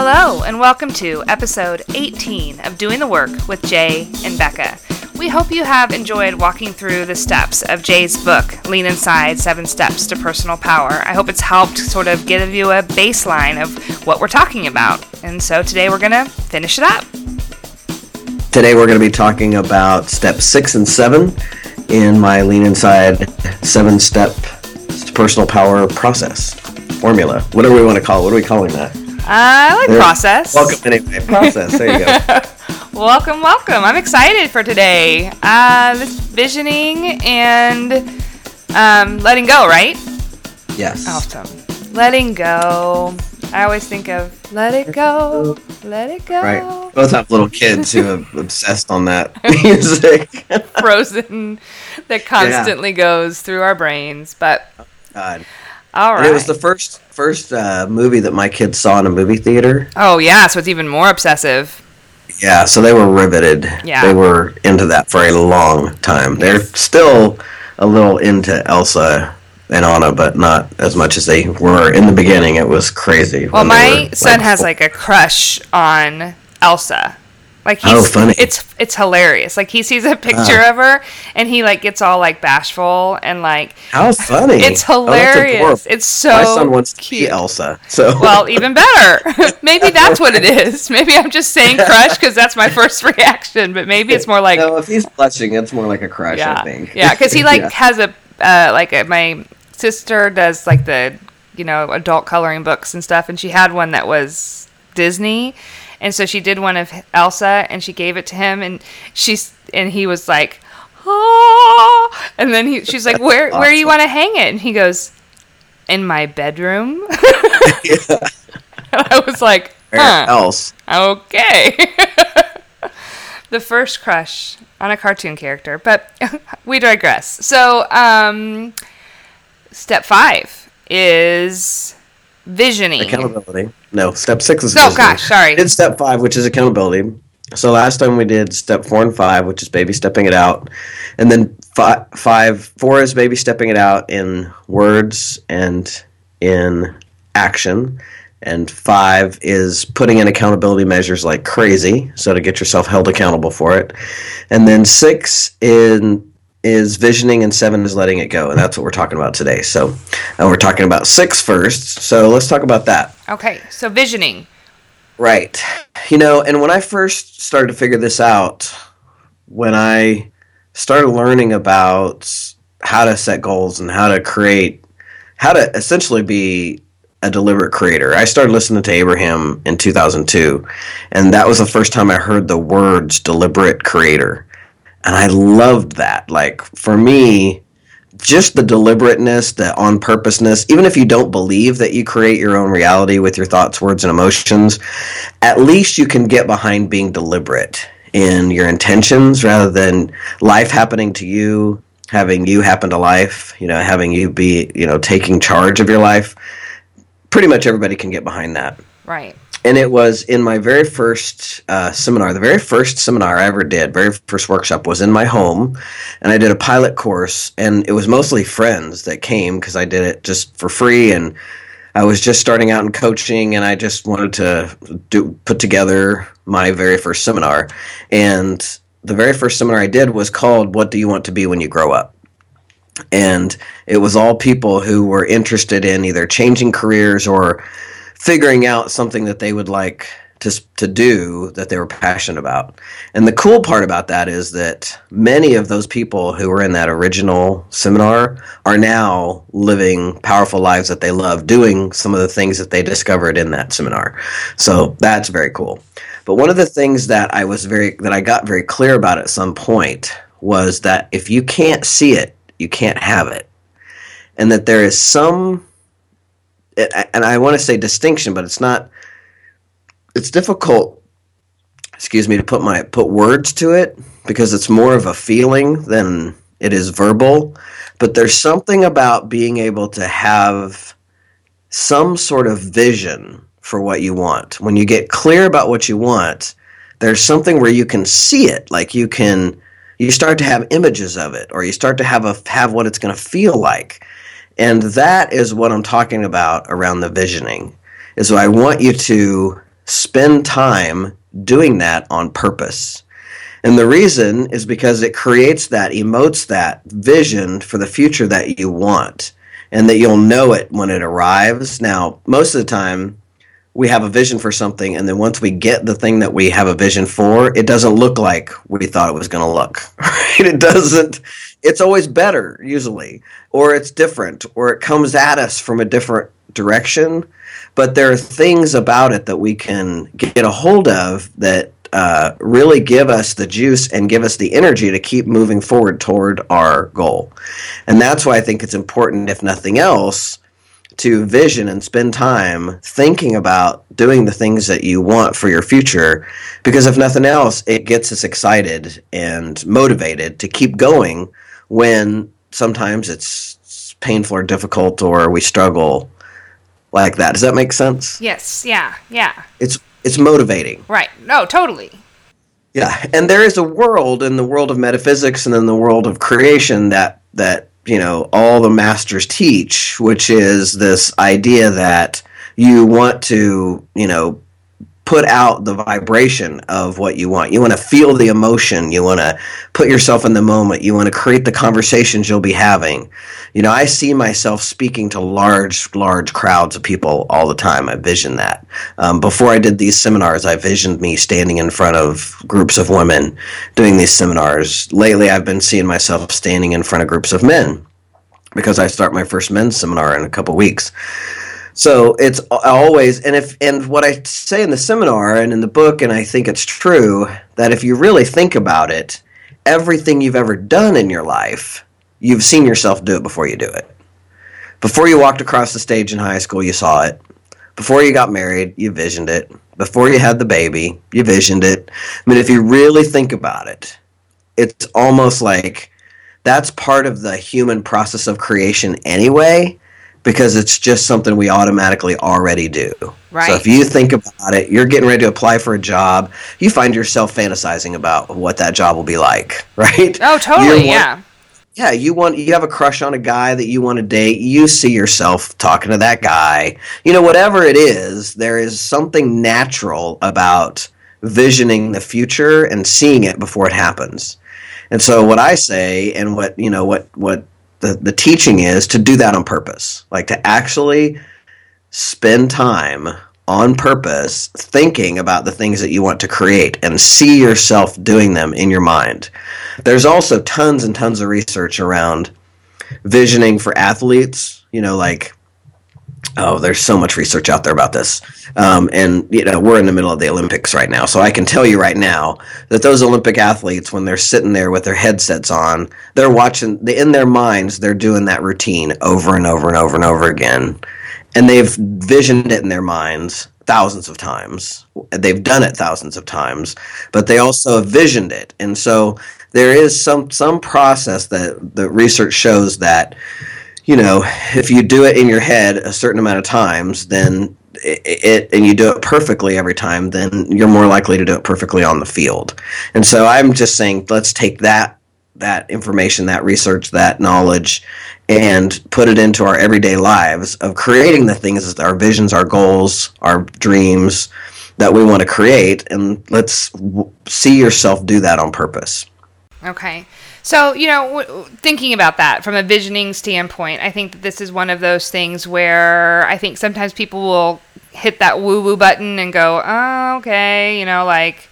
Hello, and welcome to episode 18 of Doing the Work with Jay and Becca. We hope you have enjoyed walking through the steps of Jay's book, Lean Inside Seven Steps to Personal Power. I hope it's helped sort of give you a baseline of what we're talking about. And so today we're going to finish it up. Today we're going to be talking about step six and seven in my Lean Inside seven step personal power process formula. Whatever we want to call it. What are we calling that? I like There- process. Welcome anyway. Process. There you go. welcome, welcome. I'm excited for today. Uh, this visioning and um, letting go, right? Yes. Awesome. Letting go. I always think of let it go, let it go. Right. Both have little kids who are obsessed on that music. Frozen that constantly goes through our brains. But God. All And it was the first first uh, movie that my kids saw in a movie theater. oh yeah, so it's even more obsessive. Yeah, so they were riveted. Yeah. They were into that for a long time. They're still a little into Elsa and Anna, but not as much as they were in the beginning. It was crazy. Well, my were, son has like a crush on Elsa. Like he's Oh, funny. it's it's hilarious. Like he sees a picture of her and he like gets all like bashful and like How funny! it's Oh, hilarious. adorable. it's so my son wants to cute. be Elsa. So Well, even better. maybe that's what it is. Maybe I'm just saying crush because that's my first reaction, but maybe it's more like no, if he's blushing, it's more like a crush. yeah, I think. yeah, because he like Yeah. has a uh, like a, my sister does like the you know adult coloring books and stuff, and she had one that was Disney, and so she did one of Elsa, and she gave it to him, and she's and he was like, oh, and then he she's like, where where do you want to hang it? And he goes, in my bedroom. And I was like, huh. else? Okay. the first crush on a cartoon character, but we digress. So, um, step five is visioning. Accountability. No, step six is. Oh, gosh, sorry. We did step five, which is accountability. So last time we did step four and five, which is baby stepping it out, and then fi- five, four is baby stepping it out in words and in action, and five is putting in accountability measures like crazy, so to get yourself held accountable for it, and then six in is visioning and seven is letting it go, and that's what we're talking about today. So, and we're talking about six first. So let's talk about that. Okay, so visioning. Right. You know, and when I first started to figure this out, when I started learning about how to set goals and how to create, how to essentially be a deliberate creator, I started listening to Abraham in 2002. And that was the first time I heard the words deliberate creator. And I loved that. Like, for me, just the deliberateness, the on purposeness, even if you don't believe that you create your own reality with your thoughts, words, and emotions, at least you can get behind being deliberate in your intentions rather than life happening to you, having you happen to life, you know, having you be, you know, taking charge of your life. Pretty much everybody can get behind that Right. And it was in my very first uh, seminar the very first seminar i ever did very first workshop was in my home and i did a pilot course and it was mostly friends that came because i did it just for free and i was just starting out in coaching and i just wanted to do put together my very first seminar. And the very first seminar i did was called what do you want to be when you grow up? And it was all people who were interested in either changing careers or figuring out something that they would like to to do that they were passionate about. And the cool part about that is that many of those people who were in that original seminar are now living powerful lives that they love, doing some of the things that they discovered in that seminar. So that's very cool. But one of the things that I was very that I got very clear about at some point was that if you can't see it, you can't have it. And that there is some and I want to say distinction, but it's not. It's difficult. Excuse me to put my put words to it because it's more of a feeling than it is verbal. But there's something about being able to have some sort of vision for what you want. When you get clear about what you want, there's something where you can see it. Like you can, you start to have images of it, or you start to have a have what it's going to feel like. And that is what I'm talking about around the visioning. Is I want you to spend time doing that on purpose. And the reason is because it creates that, emotes that vision for the future that you want and that you'll know it when it arrives. Now, most of the time, we have a vision for something, and then once we get the thing that we have a vision for, it doesn't look like we thought it was going to look. Right? It doesn't. It's always better, usually, or it's different, or it comes at us from a different direction. But there are things about it that we can get a hold of that uh, really give us the juice and give us the energy to keep moving forward toward our goal. And that's why I think it's important, if nothing else, to vision and spend time thinking about doing the things that you want for your future. Because if nothing else, it gets us excited and motivated to keep going when sometimes it's painful or difficult or we struggle like that. Does that make sense? Yes. Yeah. Yeah. It's it's motivating. Right. No, totally. Yeah, and there is a world in the world of metaphysics and in the world of creation that that you know all the masters teach, which is this idea that you want to you know put out the vibration of what you want. You want to feel the emotion. You want to put yourself in the moment. You want to create the conversations you'll be having. You know, I see myself speaking to large, large crowds of people all the time. I vision that. Um, before I did these seminars, I visioned me standing in front of groups of women doing these seminars. Lately, I've been seeing myself standing in front of groups of men because I start my first men's seminar in a couple weeks. So it's always and if and what I say in the seminar and in the book and I think it's true that if you really think about it, everything you've ever done in your life, you've seen yourself do it before you do it. Before you walked across the stage in high school, you saw it. Before you got married, you visioned it. Before you had the baby, you visioned it. I mean, if you really think about it, it's almost like that's part of the human process of creation anyway because it's just something we automatically already do. Right. So if you think about it, you're getting ready to apply for a job, you find yourself fantasizing about what that job will be like, right? Oh, totally. yeah. Yeah, you want you have a crush on a guy that you want to date. You see yourself talking to that guy. You know, whatever it is, there is something natural about visioning the future and seeing it before it happens. And so what I say and what, you know, what what the, the teaching is to do that on purpose, like to actually spend time on purpose thinking about the things that you want to create and see yourself doing them in your mind. There's also tons and tons of research around visioning for athletes, you know, like oh, there's so much research out there about this. Um, and, you know, we're in the middle of the Olympics right now. So I can tell you right now that those Olympic athletes, when they're sitting there with their headsets on, they're watching, in their minds, they're doing that routine over and over and over and over again. And they've visioned it in their minds thousands of times. They've done it thousands of times, but they also have visioned it. And so there is some, some process that the research shows that you know, if you do it in your head a certain amount of times, then it, it, and you do it perfectly every time, then you're more likely to do it perfectly on the field. And so I'm just saying, let's take that that information, that research, that knowledge, and put it into our everyday lives of creating the things, our visions, our goals, our dreams that we want to create, and let's see yourself do that on purpose. Okay. So, you know, w- thinking about that from a visioning standpoint, I think that this is one of those things where I think sometimes people will hit that woo woo button and go, oh, okay, you know, like,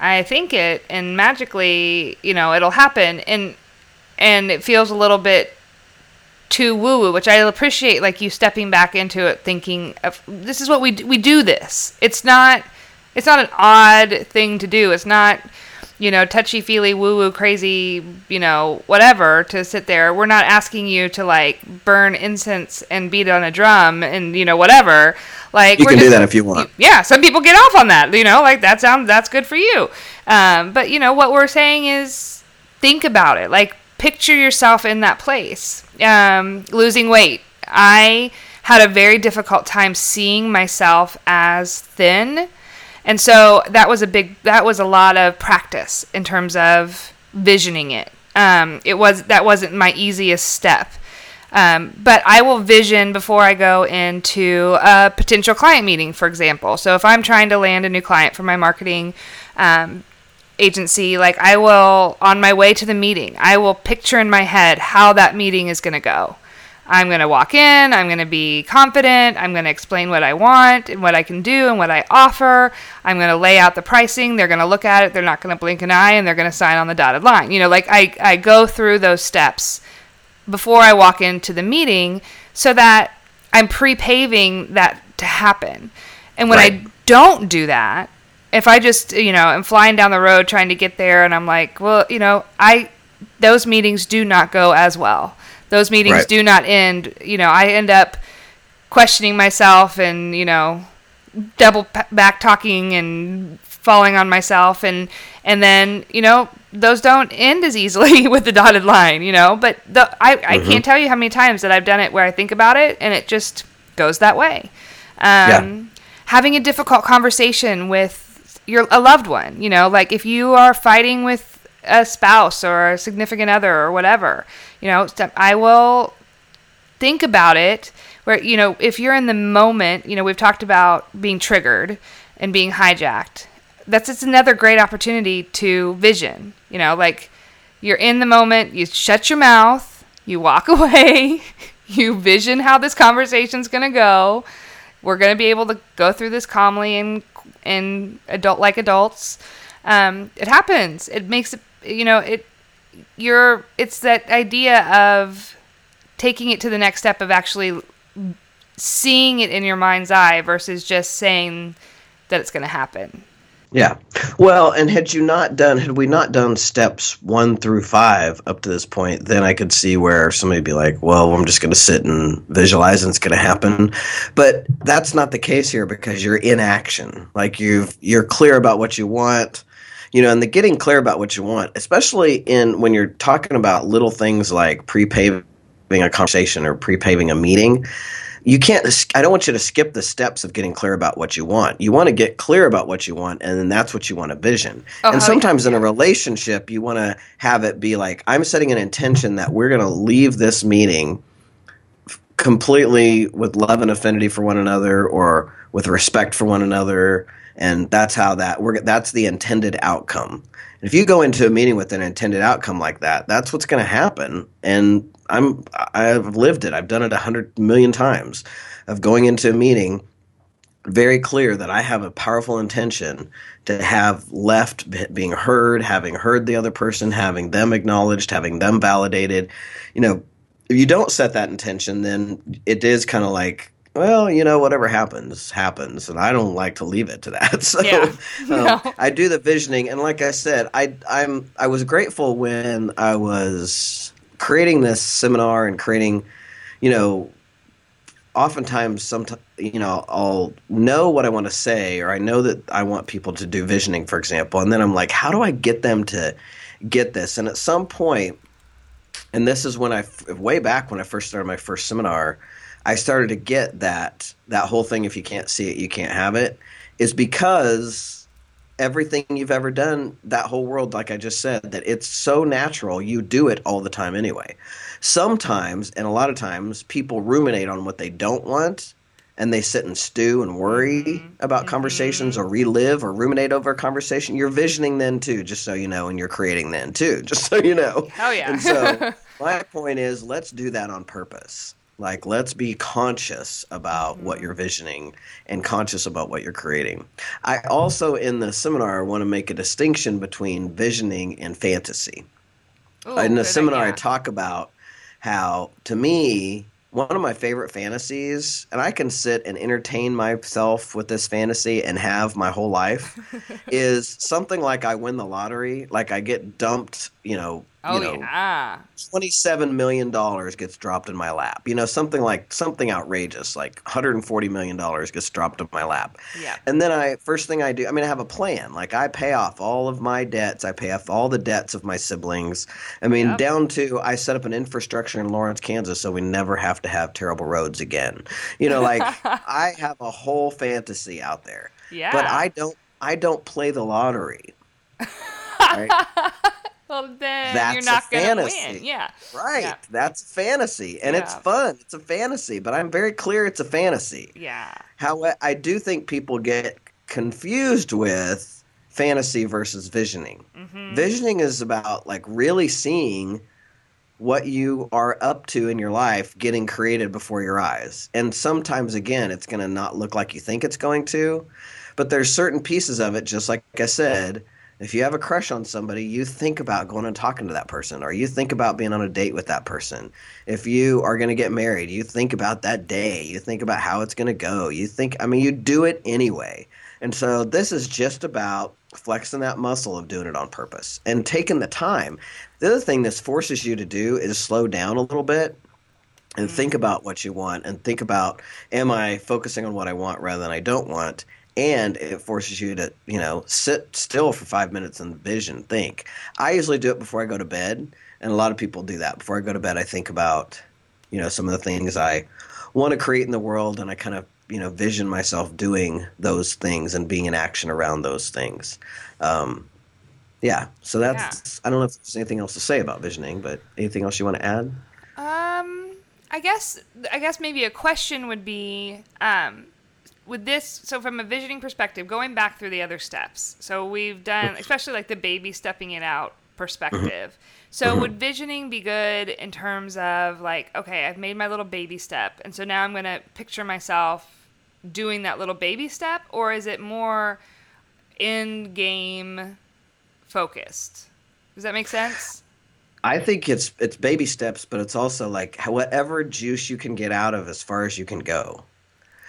I think it, and magically, you know, it'll happen. And, and it feels a little bit too woo woo, which I appreciate, like you stepping back into it, thinking of this is what we we do. This it's not it's not an odd thing to do. It's not you know, touchy feely, woo woo, crazy, you know, whatever to sit there. We're not asking you to like burn incense and beat on a drum and you know whatever. Like you can just, do that if you want. Yeah, some people get off on that. You know, like that sounds that's good for you. Um, but you know what we're saying is think about it. Like picture yourself in that place. Um, losing weight. I had a very difficult time seeing myself as thin and so that was a big, that was a lot of practice in terms of visioning it. Um, it was that wasn't my easiest step. Um, but I will vision before I go into a potential client meeting, for example. So if I'm trying to land a new client for my marketing um, agency, like I will, on my way to the meeting, I will picture in my head how that meeting is going to go. I'm going to walk in, I'm going to be confident, I'm going to explain what I want and what I can do and what I offer. I'm going to lay out the pricing. They're going to look at it, they're not going to blink an eye, and they're going to sign on the dotted line. You know, like I, I go through those steps before I walk into the meeting so that I'm pre paving that to happen. And when right. I don't do that, if I just, you know, am flying down the road trying to get there and I'm like, well, you know, I, those meetings do not go as well those meetings right. do not end. You know, I end up questioning myself and you know double back talking and falling on myself and and then you know those don't end as easily with the dotted line you know but the, I, I mm-hmm. can't tell you how many times that i've done it where i think about it and it just goes that way um, yeah. having a difficult conversation with your a loved one you know like if you are fighting with a spouse or a significant other or whatever you know, I will think about it where, you know, if you're in the moment, you know, we've talked about being triggered and being hijacked. That's it's another great opportunity to vision. You know, like you're in the moment, you shut your mouth, you walk away, you vision how this conversation's going to go. We're going to be able to go through this calmly and and adult like adults. Um, it happens. It makes it, you know, it you're it's that idea of taking it to the next step of actually seeing it in your mind's eye versus just saying that it's going to happen. Yeah. Well, and had you not done, had we not done steps one through five up to this point, then I could see where somebody would be like, well, I'm just going to sit and visualize and it's going to happen. But that's not the case here because you're in action. Like you've, you're clear about what you want you know, and the getting clear about what you want, especially in when you're talking about little things like pre-paving a conversation or pre-paving a meeting, you can't i don't want you to skip the steps of getting clear about what you want. You want to get clear about what you want and then that's what you want to vision. Oh, and sometimes in a relationship you want to have it be like i'm setting an intention that we're going to leave this meeting completely with love and affinity for one another or with respect for one another and that's how that we're that's the intended outcome. And if you go into a meeting with an intended outcome like that, that's what's going to happen. And I'm I've lived it. I've done it a hundred million times of going into a meeting very clear that I have a powerful intention to have left being heard, having heard the other person, having them acknowledged, having them validated. You know, if you don't set that intention, then it is kind of like well, you know, whatever happens, happens, and I don't like to leave it to that. So yeah. no. um, I do the visioning, and like I said, I I'm I was grateful when I was creating this seminar and creating, you know, oftentimes sometimes you know I'll know what I want to say, or I know that I want people to do visioning, for example, and then I'm like, how do I get them to get this? And at some point, and this is when I way back when I first started my first seminar I started to get that that whole thing if you can't see it you can't have it is because everything you've ever done that whole world like I just said that it's so natural you do it all the time anyway. Sometimes and a lot of times people ruminate on what they don't want and they sit and stew and worry mm-hmm. about mm-hmm. conversations or relive or ruminate over a conversation. You're visioning then too, just so you know, and you're creating then too, just so you know. Hell yeah. And so my point is let's do that on purpose. Like, let's be conscious about what mm-hmm. you're visioning and conscious about what you're creating. I also, in the seminar, want to make a distinction between visioning and fantasy. Ooh, in the seminar, idea. I talk about how, to me, one of my favorite fantasies, and I can sit and entertain myself with this fantasy and have my whole life, is something like I win the lottery, like I get dumped, you know, Oh you know, yeah. Twenty-seven million dollars gets dropped in my lap. You know, something like something outrageous, like one hundred and forty million dollars gets dropped in my lap. Yeah. And then I first thing I do, I mean, I have a plan. Like I pay off all of my debts. I pay off all the debts of my siblings. I mean, yep. down to I set up an infrastructure in Lawrence, Kansas, so we never have to have terrible roads again. You know, like I have a whole fantasy out there. Yeah. But I don't. I don't play the lottery. Right? Well, then That's you're not going to fantasy. win. Yeah. Right. Yeah. That's fantasy. And it's fun. It's a fantasy, but I'm very clear it's a fantasy. Yeah. How I do think people get confused with fantasy versus visioning. hmm Visioning is about like really seeing what you are up to in your life getting created before your eyes. And sometimes again it's going to not look like you think it's going to, but there's certain pieces of it just like I said, if you have a crush on somebody, you think about going and talking to that person or you think about being on a date with that person. If you are going to get married, you think about that day. You think about how it's going to go. You think I mean you do it anyway. And so this is just about flexing that muscle of doing it on purpose and taking the time. The other thing this forces you to do is slow down a little bit and think mm-hmm. about what you want and think about am I focusing on what I want rather than I don't want? And it forces you to, you know, sit still for five minutes and vision, think. I usually do it before I go to bed, and a lot of people do that. Before I go to bed, I think about, you know, some of the things I want to create in the world, and I kind of, you know, vision myself doing those things and being in action around those things. Um, yeah, so that's. I don't know if there's anything else to say about visioning, but anything else you want to add? Um, I guess I guess maybe a question would be um, with this. So from a visioning perspective, going back through the other steps. So we've done, especially like the baby stepping it out mm-hmm. perspective. So mm-hmm. would visioning be good in terms of like, okay, I've made my little baby step, and so now I'm gonna picture myself doing that little baby step, or is it more in game focused? Does that make sense? I think it's it's baby steps, but it's also like whatever juice you can get out of as far as you can go.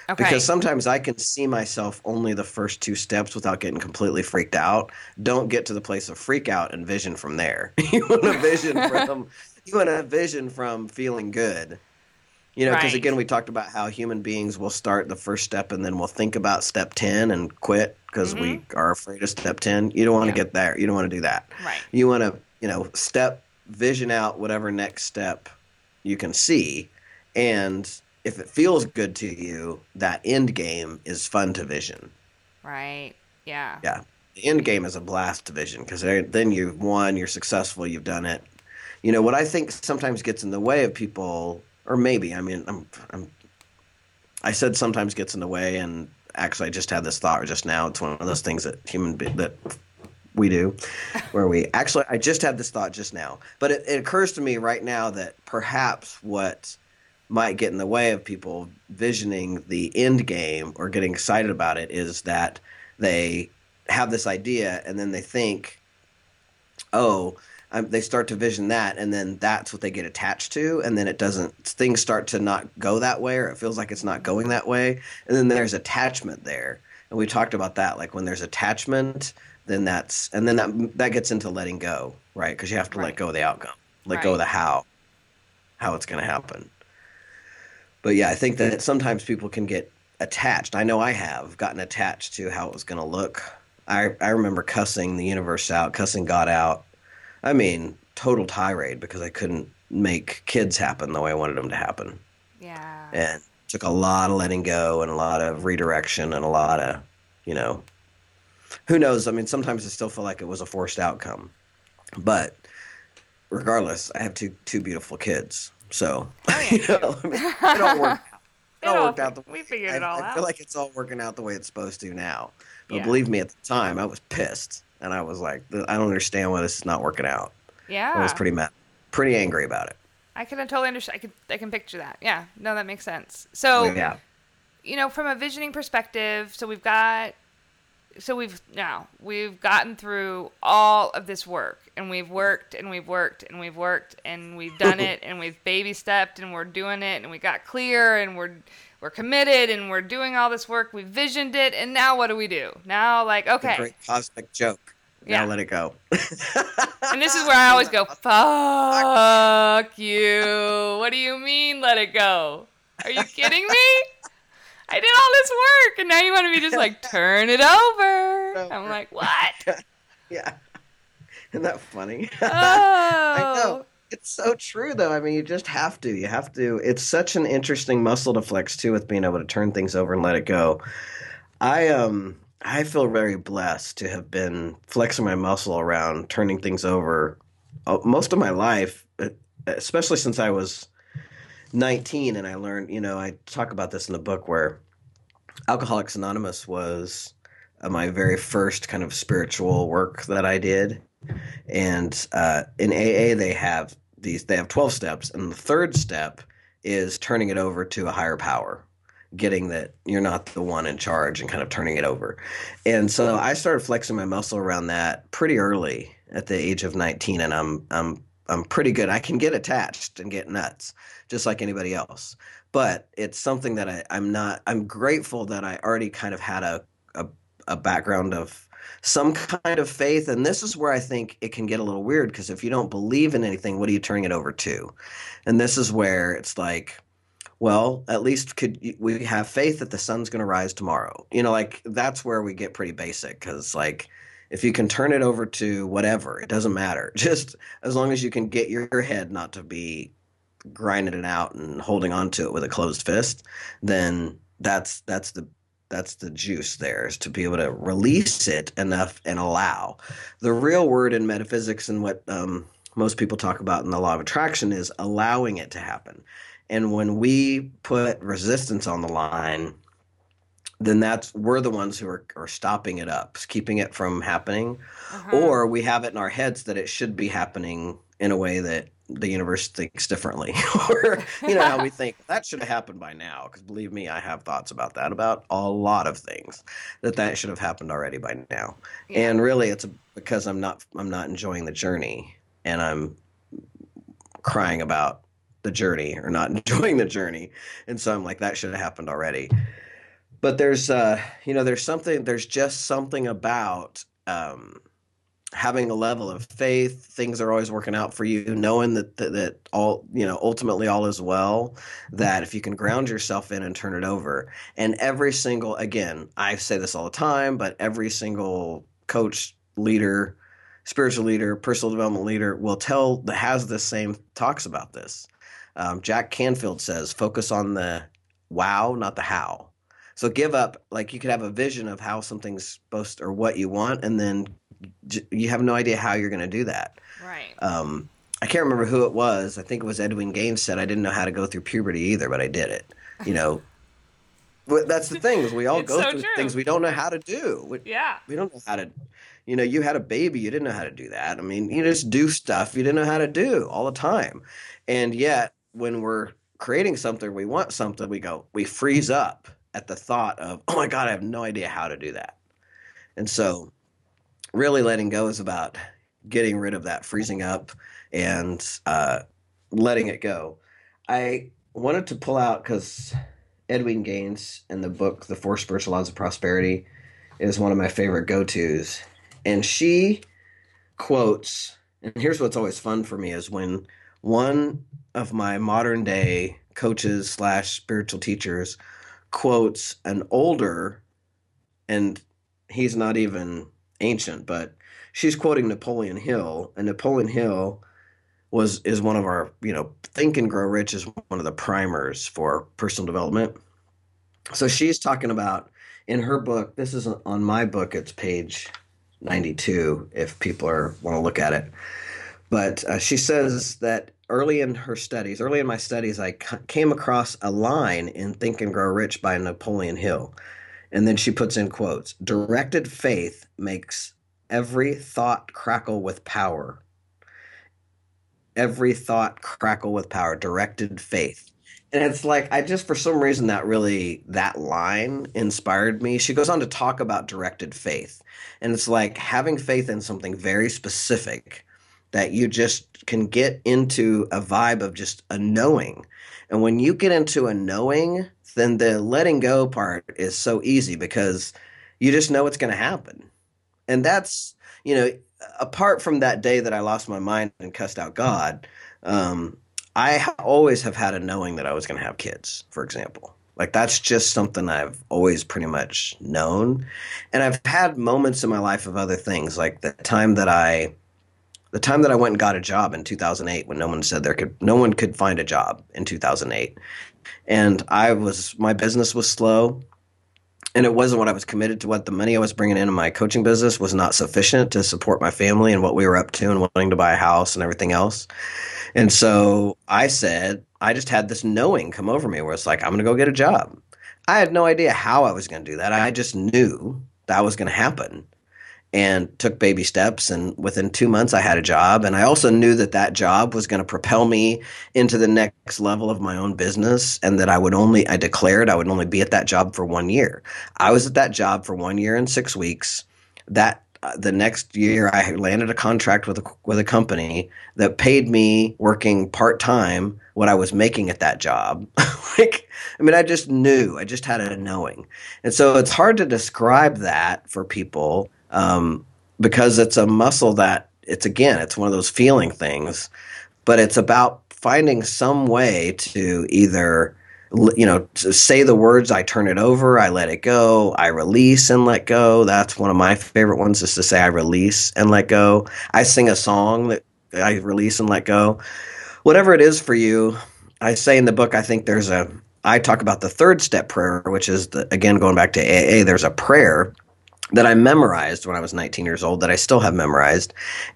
Okay. Because sometimes I can see myself only the first two steps without getting completely freaked out. Don't get to the place of freak out and vision from there. you want a vision from you want a vision from feeling good. You know, because Right. again, we talked about how human beings will start the first step and then we'll think about step ten and quit because we mm-hmm. are afraid of step ten. You don't want to Yeah. get there. You don't want to do that right. you want to you know step vision out whatever next step you can see and if it feels good to you that end game is fun to vision. Right. Yeah. yeah. The end game is a blast to vision because then you've won you're successful you've done it. You know what i think sometimes gets in the way of people or maybe i mean i'm, I'm i said sometimes gets in the way and actually i just had this thought just now. It's one of those things that human be- that we do where we actually i just had this thought just now. But it, it occurs to me right now that perhaps what might get in the way of people visioning the end game or getting excited about it is that they have this idea and then they think oh um, they start to vision that and then that's what they get attached to and then it doesn't things start to not go that way or it feels like it's not going that way and then there's attachment there. And we talked about that like when there's attachment then that's and then that that gets into letting go right? Because you have to Right. let go of the outcome let go of the how how it's going to happen but yeah i think that sometimes people can get attached. I know i have gotten attached to how it was going to look. I, I remember cussing the universe out cussing god out. I mean total tirade because i couldn't make kids happen the way i wanted them to happen. Yeah. and took a lot of letting go and a lot of redirection and a lot of you know who knows? I mean sometimes i still feel like it was a forced outcome. But regardless i have two two beautiful kids so Oh, yeah, you know, I mean, it all worked out it It all worked out the we figured it I, all I out. feel like it's all working out the way it's supposed to now but Yeah. believe me at the time i was pissed and i was like i don't understand why this is not working out yeah. i was pretty mad pretty angry about it I can totally understand. I can I can picture that. Yeah. No, that makes sense. So oh, yeah you know, from a visioning perspective, so we've got so we've now we've gotten through all of this work and we've worked and we've worked and we've worked and we've done it and we've baby stepped and we're doing it and we got clear and we're we're committed and we're doing all this work. We visioned it and now what do we do? Now like okay. great cosmic joke. Yeah. now let it go. And this is where i always go fuck you. What do you mean let it go? Are you kidding me I did all this work, and now you want me to just like turn it over. I'm like, what? yeah isn't that funny Oh, I know. It's so true, though. I mean, you just have to. You have to. It's such an interesting muscle to flex too, with being able to turn things over and let it go. I um, I feel very blessed to have been flexing my muscle around turning things over uh, most of my life, especially since I was 19 and I learned, you know, I talk about this in the book where Alcoholics Anonymous was uh, my very first kind of spiritual work that I did. And uh, in AA, they have these, they have 12 steps. And the third step is turning it over to a higher power getting that you're not the one in charge and kind of turning it over. And so I started flexing my muscle around that pretty early at the age of 19 and I'm I'm I'm pretty good. I can get attached and get nuts just like anybody else. But it's something that I, I'm not I'm grateful that I already kind of had a, a, a background of some kind of faith and this is where I think it can get a little weird because if you don't believe in anything, what are you turning it over to? And this is where it's like well, at least could we have faith that the sun's going to rise tomorrow? You know, like that's where we get pretty basic because like if you can turn it over to whatever, it doesn't matter. Just as long as you can get your head not to be grinding it out and holding on to it with a closed fist, then that's that's the that's the juice there is to be able to release it enough and allow. The real word in metaphysics and what um, most people talk about in the law of attraction is allowing it to happen. And when we put resistance on the line, then that's we're the ones who are, are stopping it up, keeping it from happening. Uh-huh. Or we have it in our heads that it should be happening in a way that the universe thinks differently. or, you know, how we think that should have happened by now. Because believe me, I have thoughts about that, about a lot of things, that that should have happened already by now. Yeah. And really, it's because I'm not, I'm not enjoying the journey and I'm crying about the journey or not enjoying the journey. And so I'm like, that should have happened already. But there's, uh, you know, there's something, there's just something about um, having a level of faith. Things are always working out for you, knowing that, that, that all, you know, ultimately all is well. That if you can ground yourself in and turn it over, and every single, again, I say this all the time, but every single coach, leader, spiritual leader, personal development leader will tell that has the same talks about this um, Jack Canfield says, focus on the wow, not the how. So give up, like you could have a vision of how something's supposed or what you want, and then j- you have no idea how you're going to do that. Right. Um, I can't remember who it was. I think it was Edwene Gaines said, I didn't know how to go through puberty either, but I did it. You know, that's the thing is we all go so through true. things we don't know how to do. We, yeah. We don't know how to, you know, you had a baby, you didn't know how to do that. I mean, you just do stuff you didn't know how to do all the time. And yet when we're creating something, we want something, we go, we freeze up at the thought of, oh my God, I have no idea how to do that. And so, really letting go is about getting rid of that freezing up and uh, letting it go. I wanted to pull out because Edwene Gaines in the book, The Four Spiritual Laws of Prosperity, is one of my favorite go tos. And she quotes, and here's what's always fun for me is when one of my modern day coaches slash spiritual teachers quotes an older, and he's not even ancient, but she's quoting Napoleon Hill, and Napoleon Hill was is one of our you know Think and Grow Rich is one of the primers for personal development. So she's talking about in her book. This is on my book. It's page ninety two. If people are want to look at it, but uh, she says that early in her studies, early in my studies, I came across a line in Think and Grow Rich by Napoleon Hill. And then she puts in quotes Directed faith makes every thought crackle with power. Every thought crackle with power. Directed faith. And it's like, I just, for some reason, that really, that line inspired me. She goes on to talk about directed faith. And it's like having faith in something very specific that you just can get into a vibe of just a knowing. And when you get into a knowing, then the letting go part is so easy because you just know it's going to happen. And that's, you know, apart from that day that I lost my mind and cussed out God, um, I always have had a knowing that I was going to have kids, for example. Like that's just something I've always pretty much known. And I've had moments in my life of other things, like the time that I the time that I went and got a job in 2008 when no one said there could no one could find a job in 2008 and I was my business was slow and it wasn't what I was committed to. What the money I was bringing into my coaching business was not sufficient to support my family and what we were up to and wanting to buy a house and everything else. And so I said, I just had this knowing come over me where it's like, I'm going to go get a job. I had no idea how I was going to do that. I just knew that was going to happen and took baby steps. And within two months, I had a job. And I also knew that that job was going to propel me into the next level of my own business. And that I would only, I declared I would only be at that job for one year. I was at that job for one year and six weeks. That uh, the next year I landed a contract with a with a company that paid me working part time what I was making at that job. like I mean I just knew I just had a knowing, and so it's hard to describe that for people um, because it's a muscle that it's again it's one of those feeling things, but it's about finding some way to either you know, say the words, I turn it over, I let it go, I release and let go. That's one of my favorite ones is to say I release and let go. I sing a song that I release and let go. Whatever it is for you, I say in the book, I think there's a, I talk about the third step prayer, which is, the, again, going back to AA, there's a prayer that I memorized when I was 19 years old that I still have memorized.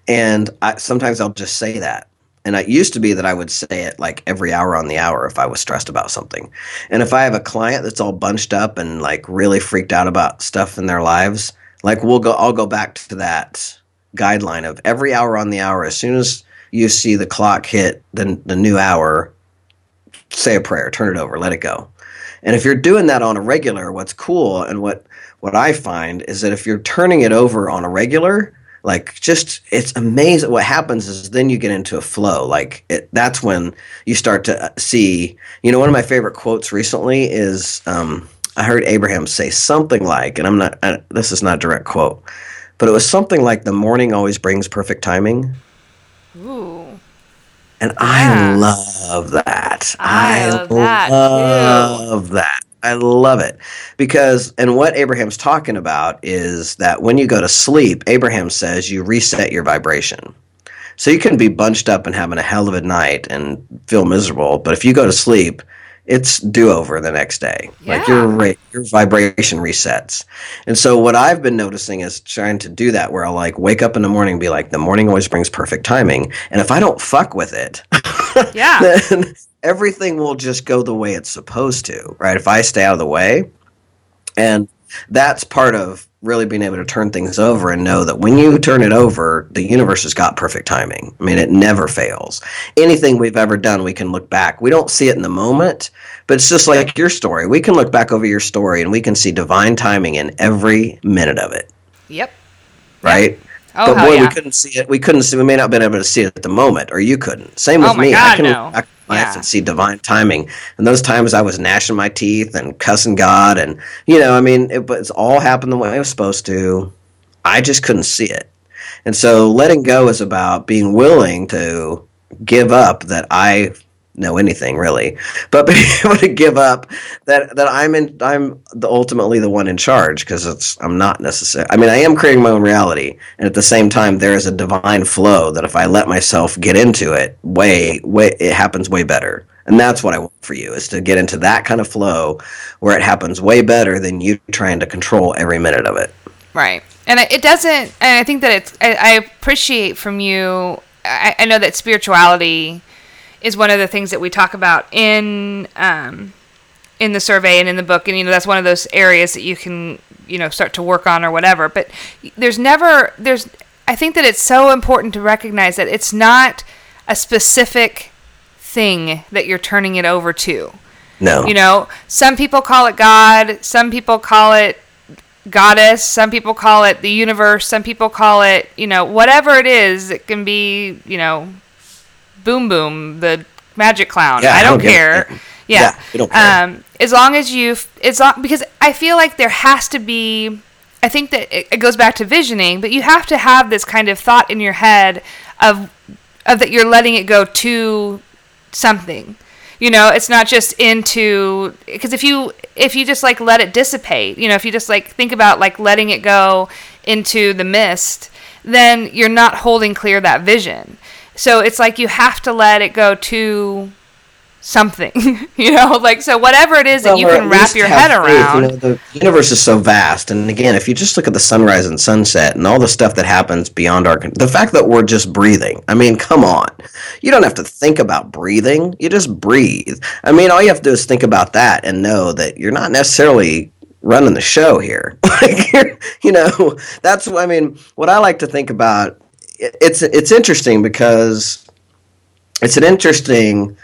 And I, sometimes I'll just say that and it used to be that I would say it like every hour on the hour if I was stressed about something. And if I have a client that's all bunched up and like really freaked out about stuff in their lives, like we'll go I'll go back to that guideline of every hour on the hour as soon as you see the clock hit the the new hour, say a prayer, turn it over, let it go. And if you're doing that on a regular, what's cool and what what I find is that if you're turning it over on a regular, like just it's amazing what happens is then you get into a flow. Like it, that's when you start to uh, see you know one of my favorite quotes recently is um, i heard abraham say something like and i'm not I, this is not a direct quote but it was something like the morning always brings perfect timing. Ooh. and i love that. I i, love that, love that I love it because, and what Abraham's talking about is that when you go to sleep, Abraham says you reset your vibration. So you can be bunched up and having a hell of a night and feel miserable, but if you go to sleep, it's do over the next day. Yeah. Like your your vibration resets. And so what I've been noticing is trying to do that where I'll like wake up in the morning and be like, the morning always brings perfect timing. And if I don't fuck with it, Yeah. then everything will just go the way it's supposed to, right? If I stay out of the way. And that's part of really being able to turn things over and know that when you turn it over, the universe has got perfect timing. I mean, it never fails. Anything we've ever done, we can look back. We don't see it in the moment, but it's just like your story. We can look back over your story and we can see divine timing in every minute of it, Yep. right? Oh, but boy, yeah. we couldn't see it. We couldn't see. We may not have been able to see it at the moment, or you couldn't. Same oh with Oh my me. I God, can no. My Yeah. and see divine timing. And those times I was gnashing my teeth and cussing God, and you know, I mean, it, but it's all happened the way it was supposed to. I just couldn't see it, and so letting go is about being willing to give up that I know anything really, but being able to give up that that I'm in I'm the ultimately the one in charge because it's I'm not necessary. I mean, I am creating my own reality, and at the same time, there is a divine flow that if I let myself get into it, way way it happens way better. And that's what I want for you is to get into that kind of flow where it happens way better than you trying to control every minute of it. Right. And it it doesn't, and I think that it's, I, I appreciate from you, I, I know that spirituality is one of the things that we talk about in, um, in the survey and in the book. And, you know, that's one of those areas that you can, you know, start to work on or whatever. But there's never, there's, I think that it's so important to recognize that it's not a specific thing that you're turning it over to. No. You know, some people call it God, some people call it goddess, some people call it the universe, some people call it, you know, whatever it is, it can be, you know, boom boom, the magic clown. Yeah, I I don't don't care. Yeah. Yeah, don't care. Um as long as you it's long, because I feel like there has to be I think that it, it goes back to visioning, but you have to have this kind of thought in your head of of that you're letting it go to something you know it's not just into because if you if you just like let it dissipate you know if you just like think about like letting it go into the mist then you're not holding clear that vision so it's like you have to let it go to something, you know, like so whatever it is that you can wrap your head faith, around. You know, the universe is so vast, and again, if you just look at the sunrise and sunset and all the stuff that happens beyond our, the fact that we're just breathing. I mean, come on, you don't have to think about breathing; you just breathe. I mean, all you have to do is think about that and know that you're not necessarily running the show here. like, you're, know, that's what I mean. What I like to think about, it's it's interesting because it's an interesting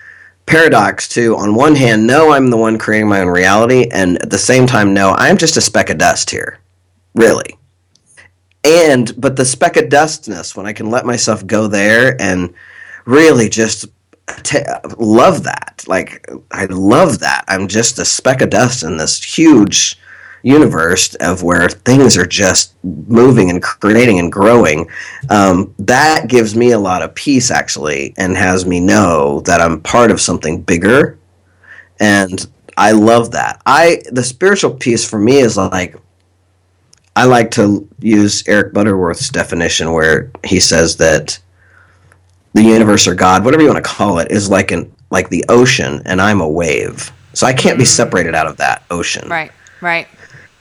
paradox too. On one hand, no, I'm the one creating my own reality, and at the same time, no, I'm just a speck of dust here, really. And but the speck of dustness, when I can let myself go there and really just t- love that, like I love that. I'm just a speck of dust in this huge universe of where things are just moving and creating and growing um, that gives me a lot of peace actually and has me know that i'm part of something bigger. And i love that. I the spiritual piece for me is like i like to use eric butterworth's definition where he says that the universe or god whatever you want to call it is like an like the ocean and i'm a wave. So i can't be separated out of that ocean. Right, right.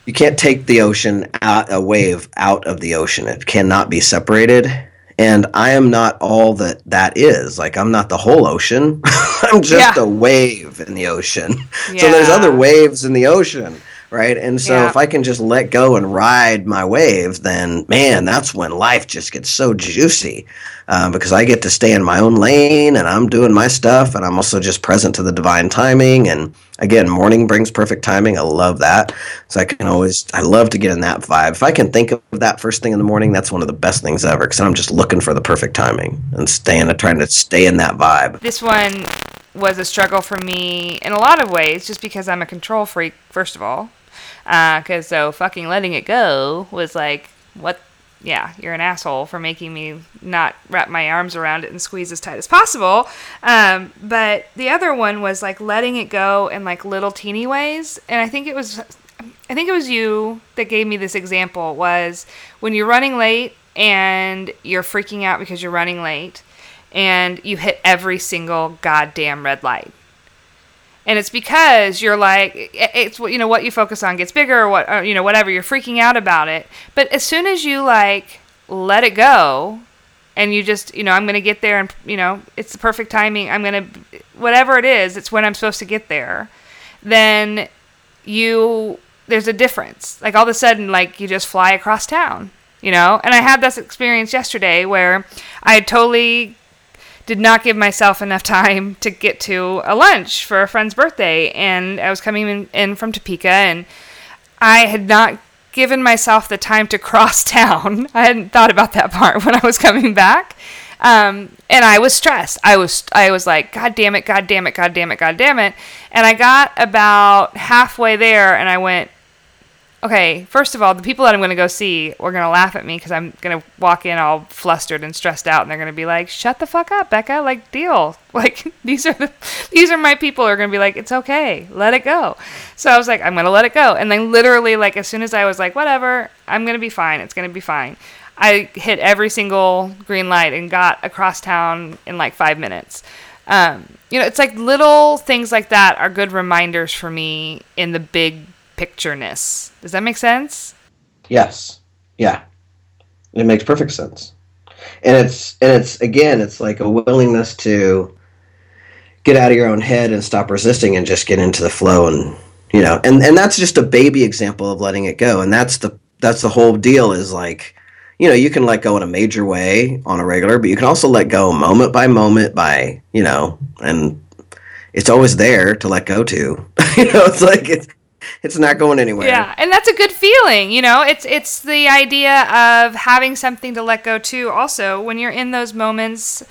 You can't take the ocean out a wave out of the ocean. It cannot be separated. And i am not all that that is. Like i'm not the whole ocean. I'm just Yeah. a wave in the ocean. So there's other waves in the ocean right? And so Yeah. if i can just let go and ride my wave then man that's when life just gets so juicy uh, because i get to stay in my own lane and i'm doing my stuff and i'm also just present to the divine timing. And again morning brings perfect timing. I love that. So i can always i love to get in that vibe. If i can think of that first thing in the morning that's one of the best things ever because i'm just looking for the perfect timing and staying trying to stay in that vibe. This one was a struggle for me in a lot of ways, just because I'm a control freak, first of all. Because so fucking letting it go was like, what? Yeah, you're an asshole for making me not wrap my arms around it and squeeze as tight as possible. Um, but the other one was like letting it go in like little teeny ways, and I think it was, I think it was you that gave me this example. Was when you're running late and you're freaking out because you're running late and you hit every single goddamn red light. And it's because you're like it's what you know what you focus on gets bigger or what or, you know whatever you're freaking out about it. But as soon as you like let it go and you just you know I'm going to get there and you know it's the perfect timing. I'm going to whatever it is, it's when I'm supposed to get there. Then you there's a difference. Like all of a sudden like you just fly across town, you know? And I had this experience yesterday where I totally did not give myself enough time to get to a lunch for a friend's birthday and I was coming in, in from Topeka and I had not given myself the time to cross town. I hadn't thought about that part when I was coming back. Um, and I was stressed. I was I was like, God damn it, God damn it, God damn it, God damn it. And I got about halfway there and I went, okay, first of all, the people that I'm going to go see are going to laugh at me because I'm going to walk in all flustered and stressed out, and they're going to be like, "Shut the fuck up, Becca! Like, deal. Like, these are the, these are my people. Are going to be like, it's okay, let it go." So I was like, I'm going to let it go, and then literally, like, as soon as I was like, whatever, I'm going to be fine. It's going to be fine. I hit every single green light and got across town in like five minutes. Um, you know, it's like little things like that are good reminders for me in the big pictureness. Does that make sense? Yes. Yeah. It makes perfect sense. And it's and it's again, it's like a willingness to get out of your own head and stop resisting and just get into the flow and you know, and and that's just a baby example of letting it go. And that's the that's the whole deal is like you know, you can let go in a major way on a regular, but you can also let go moment by moment by, you know, and it's always there to let go to. you know, it's like it's it's not going anywhere. Yeah, and that's a good feeling. You know, it's it's the idea of having something to let go to. Also, when you're in those moments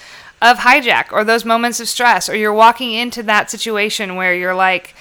of hijack or those moments of stress, or you're walking into that situation where you're like,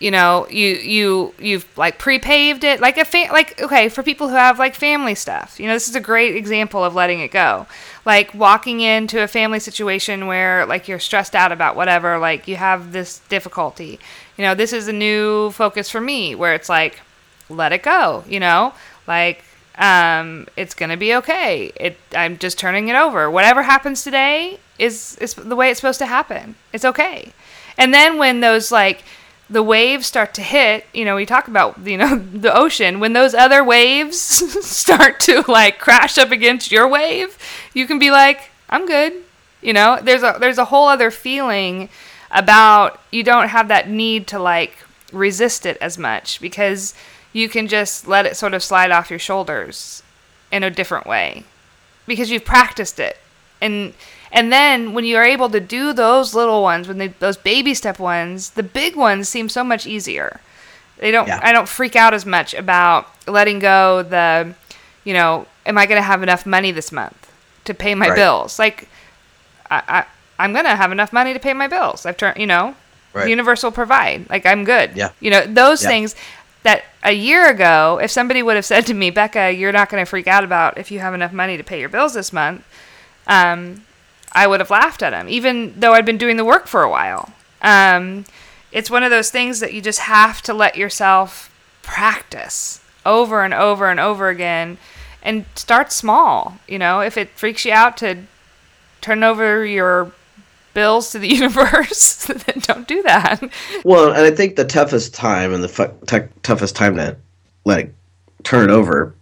you know, you you you've like pre-paved it, like a fa- like okay for people who have like family stuff. You know, this is a great example of letting it go. Like walking into a family situation where like you're stressed out about whatever, like you have this difficulty. You know, this is a new focus for me where it's like, let it go. You know, like um, it's gonna be okay. It I'm just turning it over. Whatever happens today is is the way it's supposed to happen. It's okay. And then when those like the waves start to hit, you know, we talk about, you know, the ocean, when those other waves start to like crash up against your wave, you can be like, I'm good. You know, there's a there's a whole other feeling about you don't have that need to like resist it as much because you can just let it sort of slide off your shoulders in a different way because you've practiced it. And and then when you are able to do those little ones, when they, those baby step ones, the big ones seem so much easier. They don't. Yeah. I don't freak out as much about letting go the, you know, am I going to have enough money this month to pay my Right. bills? Like, I, I I'm going to have enough money to pay my bills. I've turned, you know, Right. the universe will provide. Like I'm good. Yeah. You know, those Yeah. things that a year ago, if somebody would have said to me, Becca, you're not going to freak out about if you have enough money to pay your bills this month, um, I would have laughed at him, even though I'd been doing the work for a while. Um, it's one of those things that you just have to let yourself practice over and over and over again and start small. You know, if it freaks you out to turn over your bills to the universe, then don't do that. Well, and I think the toughest time and the fu- t- toughest time to it turn over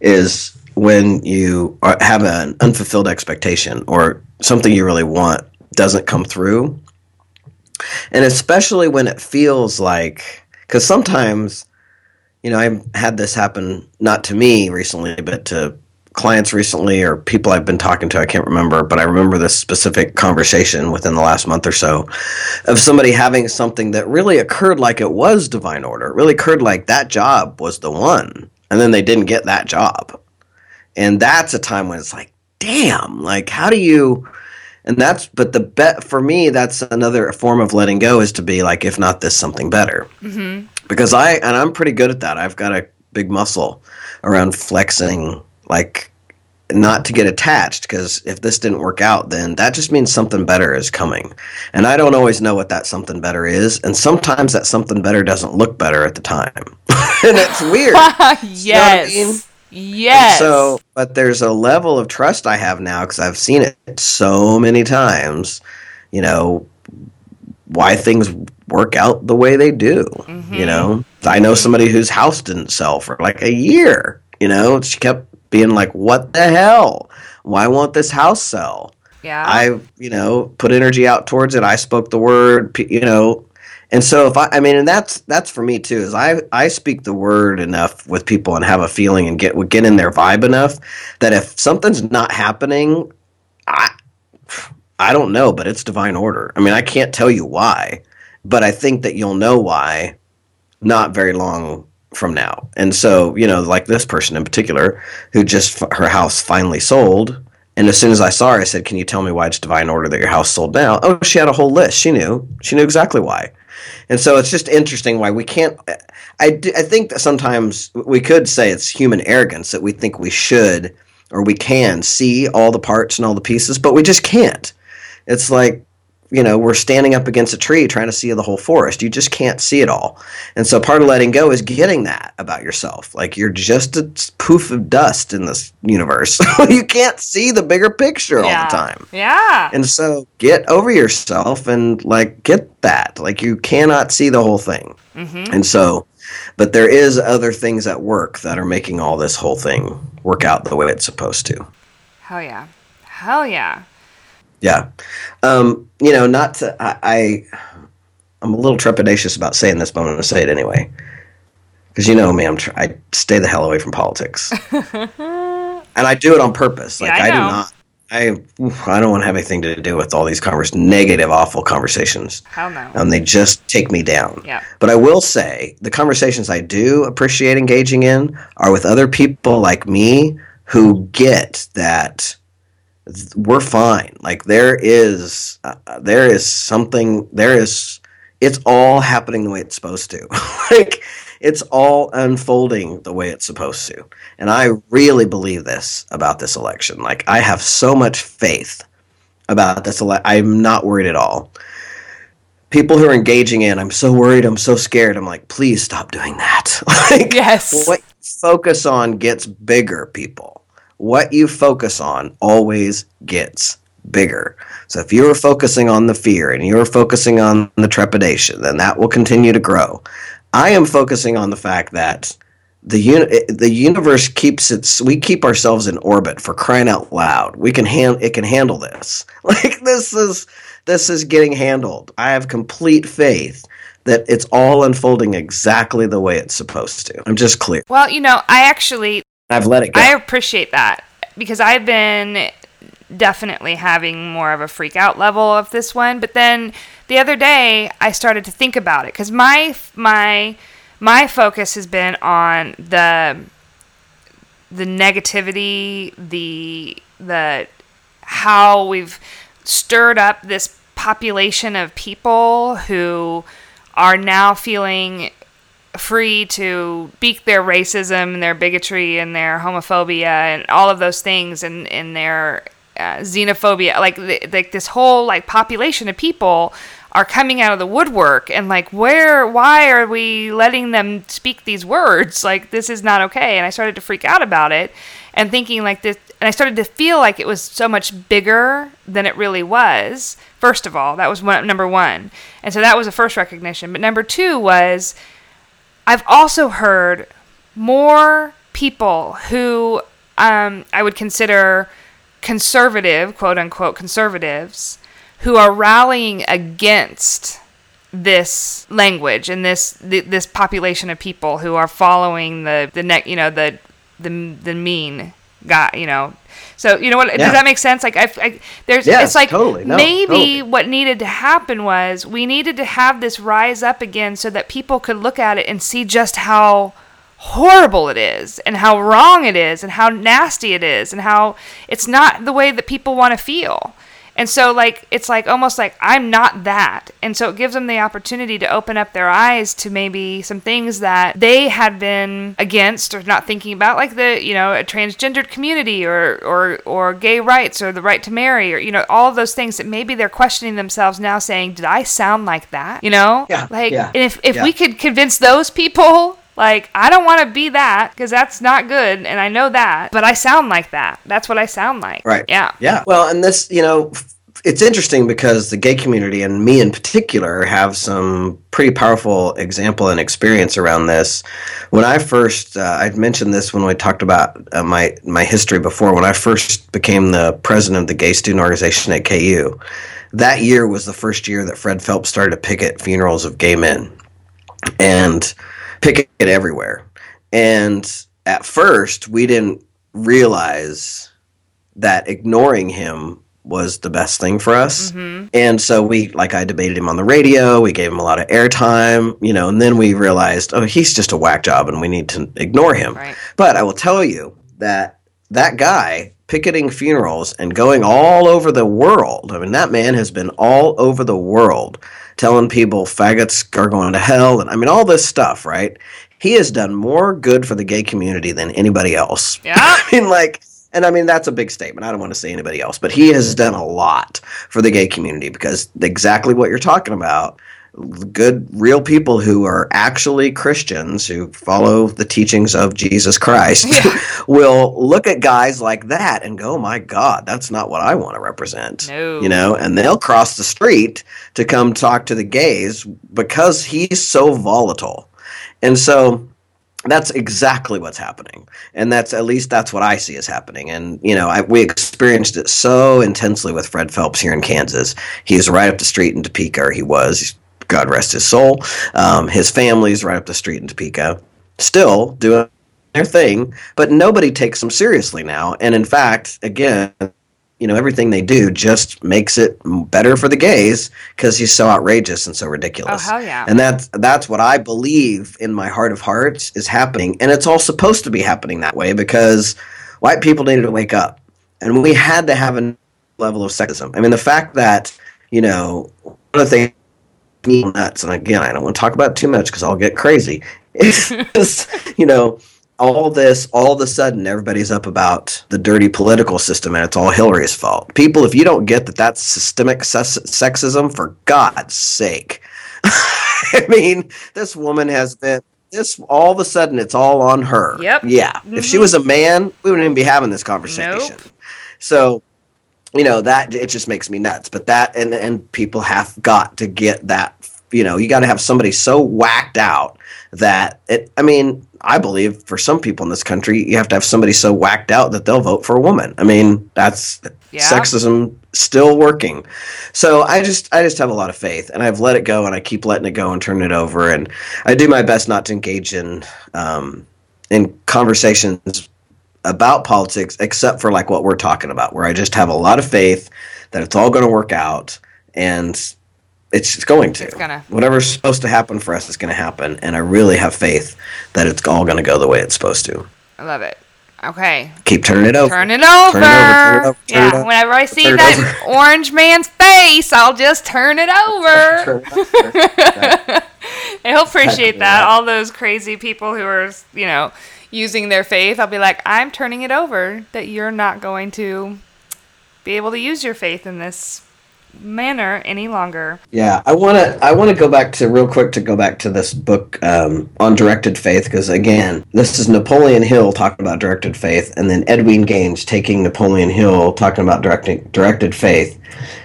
is when you are, have an unfulfilled expectation or something you really want doesn't come through. And especially when it feels like, because sometimes, you know, I've had this happen not to me recently, but to clients recently or people I've been talking to. I can't remember, but I remember this specific conversation within the last month or so of somebody having something that really occurred like it was divine order. It really occurred like that job was the one, and then they didn't get that job. And that's a time when it's like, damn, like how do you and that's but the bet for me that's another form of letting go is to be like if not this something better hmm because I and I'm pretty good at that. I've got a big muscle around flexing, like not to get attached. Because if this didn't work out, then that just means something better is coming, and I don't always know what that something better is. And sometimes that something better doesn't look better at the time, and it's weird. yes. mean? Yes. So, but there's a level of trust I have now because I've seen it so many times. You know why things work out the way they do. Mm-hmm. You know, I know somebody whose house didn't sell for like a year. You know, she kept being like, "What the hell? Why won't this house sell?" yeah. I, you know, put energy out towards it. I spoke the word, you know, and so if I, I mean, and that's that's for me too. Is I I speak the word enough with people and have a feeling and get get in their vibe enough that if something's not happening, I I don't know, but it's divine order. I mean, I can't tell you why, but I think that you'll know why not very long from now. And so, you know, like this person in particular who just her house finally sold and as soon as I saw her, I said, "Can you tell me why it's divine order that your house sold now?" Oh, she had a whole list. She knew. She knew exactly why. And so it's just interesting why we can't. I, I think that sometimes we could say it's human arrogance that we think we should or we can see all the parts and all the pieces, but we just can't. It's like you know we're standing up against a tree trying to see the whole forest. You just can't see it all. And so part of letting go is getting that about yourself. Like you're just a poof of dust in this universe. you can't see the bigger picture all the time. Yeah. And so get over yourself and like get that. Like you cannot see the whole thing. mm-hmm. And so but there is other things at work that are making all this whole thing work out the way it's supposed to. Hell yeah. Hell yeah. Yeah. Um, you know, not to I, I I'm a little trepidatious about saying this, but I'm going to say it anyway. Because you know me, I'm tr- I stay the hell away from politics, and I do it on purpose. Like Yeah, I I, do not. I I don't want to have anything to do with all these convers negative, awful conversations. Hell no. and they just take me down. Yeah. But I will say the conversations I do appreciate engaging in are with other people like me who get that th- we're fine. Like there is uh, there is something there is it's all happening the way it's supposed to. like it's all unfolding the way it's supposed to. And I really believe this about this election. Like I have so much faith about this election. I'm not worried at all people who are engaging in i'm so worried i'm so scared i'm like please stop doing that like Yes. what you focus on gets bigger people what you focus on always gets bigger. So if you're focusing on the fear and you're focusing on the trepidation, then that will continue to grow. I am focusing on the fact that the uni- the universe keeps its we keep ourselves in orbit for crying out loud. We can hand it can handle this. Like this is this is getting handled. I have complete faith that it's all unfolding exactly the way it's supposed to. I'm just clear. Well, you know, I actually I've let it go. I appreciate that because I've been definitely having more of a freak out level of this one, but then the other day I started to think about it cuz my my my focus has been on the the negativity, the the how we've stirred up this population of people who are now feeling free to speak their racism and their bigotry and their homophobia and all of those things and, and their uh, xenophobia. Like like this whole like population of people are coming out of the woodwork and like where why are we letting them speak these words? Like this is not okay. And i started to freak out about it and thinking like this and i started to feel like it was so much bigger than it really was. First of all that was one, number one. And so that was the first recognition. But number two was i've also heard more people who um, i would consider conservative quote unquote conservatives who are rallying against this language and this th- this population of people who are following the the neck you know the the the mean guy you know so you know what yeah. does that make sense like I, I there's yes, it's like totally. No, maybe totally. what needed to happen was we needed to have this rise up again so that people could look at it and see just how horrible it is and how wrong it is and how nasty it is and how it's not the way that people want to feel and so, like, it's like almost like I'm not that. And so it gives them the opportunity to open up their eyes to maybe some things that they had been against or not thinking about, like the, you know, a transgendered community or, or, or gay rights or the right to marry or, you know, all of those things that maybe they're questioning themselves now saying, did I sound like that? You know? Yeah. Like, yeah, and if, if yeah. we could convince those people like, I don't want to be that because that's not good, and I know that, but I sound like that. That's what I sound like. Right. Yeah. Yeah. Well, and this, you know, it's interesting because the gay community and me in particular have some pretty powerful example and experience around this. When I first, uh, I'd mentioned this when we talked about uh, my my history before. When I first became the president of the gay student organization at KU, that year was the first year that Fred Phelps started to picket funerals of gay men, and picket everywhere. And at first, we didn't realize that ignoring him was the best thing for us. Mm-hmm. And so we, like, I debated him on the radio. We gave him a lot of airtime, you know, and then we realized, oh, he's just a whack job and we need to ignore him. Right. But I will tell you that that guy picketing funerals and going all over the world, I mean, that man has been all over the world telling people faggots are going to hell. And I mean, all this stuff, right? He has done more good for the gay community than anybody else. Yeah. I mean, like, and I mean, that's a big statement. I don't want to say anybody else, but he has done a lot for the gay community because exactly what you're talking about good, real people who are actually Christians who follow the teachings of Jesus Christ Yeah. will look at guys like that and go, oh my God, that's not what I want to represent. No. You know, and they'll cross the street to come talk to the gays because he's so volatile. And so that's exactly what's happening. And that's at least that's what i see is happening. And you know I, we experienced it so intensely with fred phelps here in kansas. He is right up the street in topeka. Or he was. God rest his soul. Um, his family's right up the street in topeka. Still doing their thing but nobody takes them seriously now. And in fact again you know everything they do just makes it better for the gays because he's so outrageous and so ridiculous Oh, hell yeah. and that's that's what I believe in my heart of hearts is happening, and it's all supposed to be happening that way because white people needed to wake up, and we had to have a level of sexism. I mean, the fact that you know one of the things me nuts, and again, I don't want to talk about it too much because I'll get crazy. Is you know all this, all of a sudden, everybody's up about the dirty political system, and it's all Hillary's fault. People, if you don't get that that's systemic ses- sexism, for God's sake. I mean, this woman has been this all of a sudden it's all on her. Yep. Yeah. If she was a man, we wouldn't even be having this conversation. Nope. So you know that it just makes me nuts. But that and and people have got to get that. You know, you got to have somebody so whacked out that it. I mean, I believe for some people in this country, you have to have somebody so whacked out that they'll vote for a woman. I mean, that's Yeah. sexism still working. So I just I just have a lot of faith, and I've let it go, and I keep letting it go and turning it over, and I do my best not to engage in um, in conversations about politics, except for like what we're talking about, where I just have a lot of faith that it's all going to work out, and it's just going to. It's gonna. Whatever's supposed to happen for us is going to happen, and I really have faith that it's all going to go the way it's supposed to. I love it. Okay. Keep turning it over. Turn it over. Turn it over, turn it over, turn it yeah. over, Whenever I see turn that orange man's face, I'll just turn it over. Turn it over. He'll appreciate that. that. All those crazy people who are, you know, using their faith, I'll be like, I'm turning it over. That you're not going to be able to use your faith in this manner any longer. Yeah, I want to. I want to go back to real quick to go back to this book um, on directed faith because again, this is Napoleon Hill talking about directed faith, and then Edwene Gaines taking Napoleon Hill talking about directing directed faith,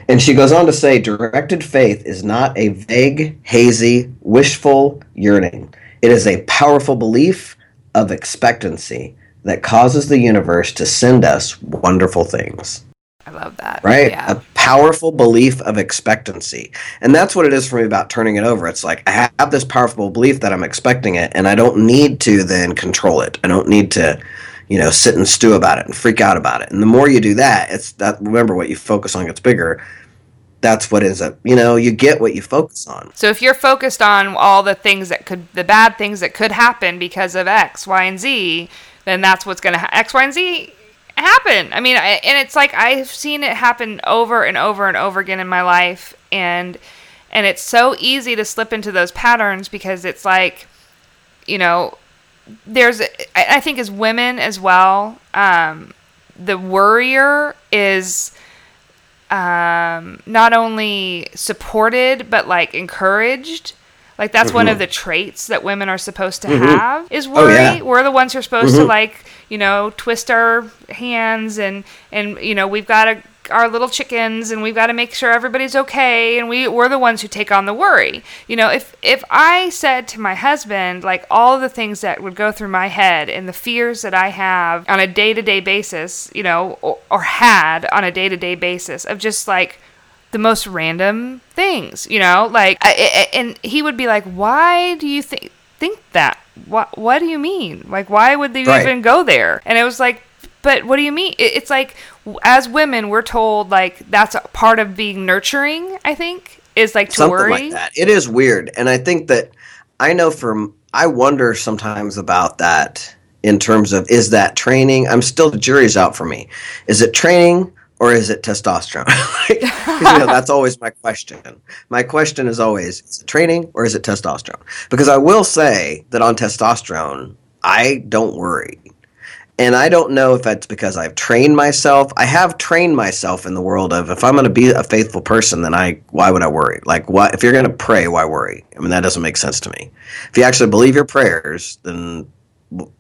and she goes on to say, directed faith is not a vague, hazy, wishful yearning. It is a powerful belief of expectancy that causes the universe to send us wonderful things I love that. right? Yeah. A powerful belief of expectancy. And that's what it is for me about turning it over. It's like I have this powerful belief that I'm expecting it, and I don't need to then control it. I don't need to, you know, sit and stew about it and freak out about it. And the more you do that, it's that remember what you focus on gets bigger. That's what ends up, you know, you get what you focus on. So if you're focused on all the things that could, the bad things that could happen because of X, Y, and Z, then that's what's going to ha- X, Y, and Z happen. I mean, I, and it's like I've seen it happen over and over and over again in my life, and and it's so easy to slip into those patterns because it's like, you know, there's I, I think as women as well, um, the worrier is um, not only supported but like encouraged. Like that's one of mm-hmm. the traits that women are supposed to mm-hmm. have is worry. Oh, yeah. We're the ones who are supposed to mm-hmm. like, you know, twist our hands and and you know, we've got to our little chickens and we've got to make sure everybody's okay and we we're the ones who take on the worry. You know, if if I said to my husband like all of the things that would go through my head and the fears that I have on a day-to-day basis, you know, or, or had on a day-to-day basis of just like the most random things, you know, like, I, I- and he would be like, "Why do you think think that? What What do you mean? Like, why would they Right. even go there?" And it was like, "But what do you mean?" It, it's like, as women, we're told like that's a part of being nurturing. I think is like to something worry. like that. It is weird, and I think that I know from I wonder sometimes about that in terms of is that training? I'm still the jury's out for me. Is it training or is it testosterone? Like, you know, that's always my question. My question is always is it training or is it testosterone? Because I will say that on testosterone, I don't worry. And I don't know if that's because I've trained myself. I have trained myself in the world of if I'm going to be a faithful person, then I why would I worry? Like, why if you're going to pray, why worry? I mean, that doesn't make sense to me. If you actually believe your prayers, then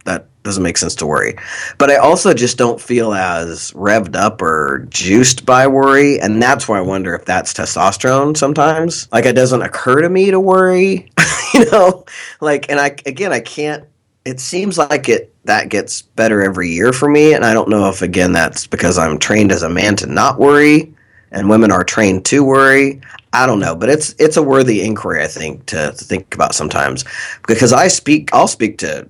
that doesn't make sense to worry. But I also just don't feel as revved up or juiced by worry, and that's why I wonder if that's testosterone. Sometimes, like, it doesn't occur to me to worry. you know, like, and I again, I can't it seems like it that gets better every year for me and i don't know if again that's because i'm trained as a man to not worry and women are trained to worry i don't know but it's it's a worthy inquiry i think to, to think about sometimes because i speak i'll speak to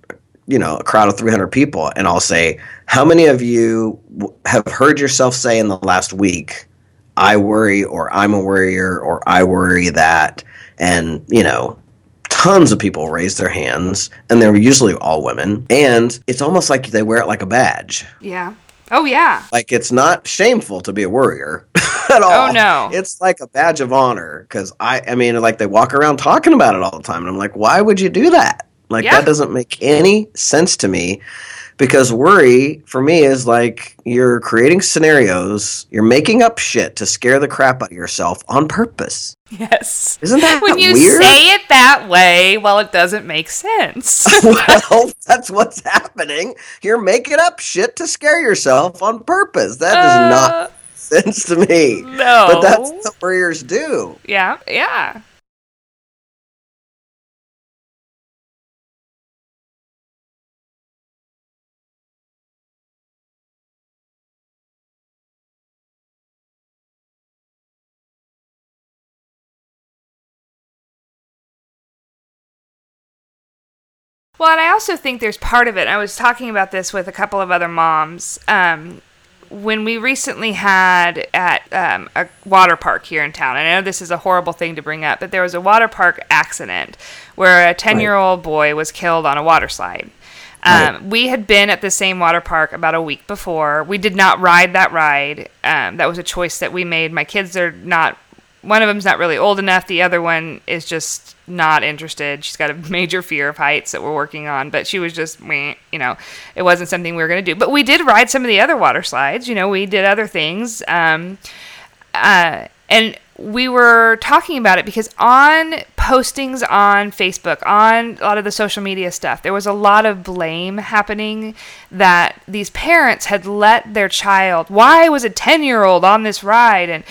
you know a crowd of 300 people and i'll say how many of you have heard yourself say in the last week i worry or i'm a worrier or i worry that and you know tons of people raise their hands and they're usually all women and it's almost like they wear it like a badge Yeah. Oh yeah. like it's not shameful to be a worrier at all Oh, no. it's like a badge of honor because i i mean like they walk around talking about it all the time and i'm like why would you do that like Yeah. that doesn't make any sense to me because worry for me is like you're creating scenarios you're making up shit to scare the crap out of yourself on purpose Yes. isn't that When you weird say it that way, well, it doesn't make sense. well, that's what's happening. You're making up shit to scare yourself on purpose. That does Uh, not sense to me. No. But that's what warriors do. Yeah, yeah. Well, and I also think there's part of it. I was talking about this with a couple of other moms. Um, when we recently had at um, a water park here in town, I know this is a horrible thing to bring up, but there was a water park accident where a 10 year old boy was killed on a water slide. Um, Right. We had been at the same water park about a week before. We did not ride that ride. Um, that was a choice that we made. My kids are not, one of them's not really old enough. The other one is just not interested. She's got a major fear of heights that we're working on, but she was just, you know, it wasn't something we were going to do. But we did ride some of the other water slides. You know, we did other things. Um, uh, and we were talking about it because on postings on Facebook, on a lot of the social media stuff, there was a lot of blame happening that these parents had let their child. Why was a ten-year-old on this ride? And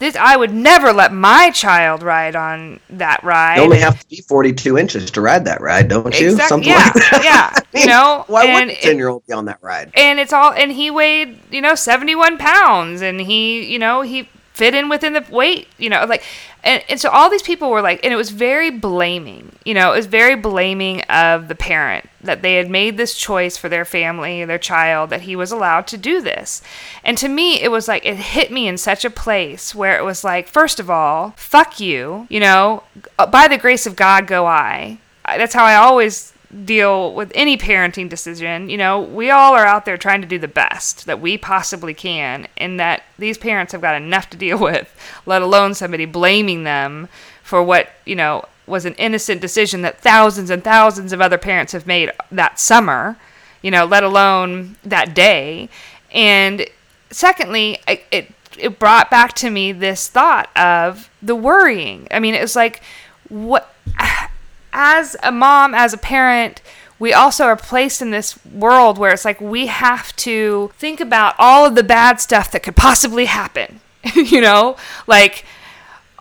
this, I would never let my child ride on that ride. You only have to be 42 inches to ride that ride, don't you? Exact- Something yeah, like that. yeah, you know, Why and would a 10 year old be on that ride? and it's all and he weighed you know 71 pounds and he you know he fit in within the weight you know like and, and so all these people were like and it was very blaming you know it was very blaming of the parent that they had made this choice for their family their child that he was allowed to do this. And to me it was like it hit me in such a place where it was like first of all fuck you you know by the grace of god go i. I- that's how i always deal with any parenting decision, you know, we all are out there trying to do the best that we possibly can, and that these parents have got enough to deal with, let alone somebody blaming them for what, you know, was an innocent decision that thousands and thousands of other parents have made that summer, you know, let alone that day. And secondly, it it brought back to me this thought of the worrying. I mean, it was like what as a mom, as a parent, we also are placed in this world where it's like we have to think about all of the bad stuff that could possibly happen. you know, like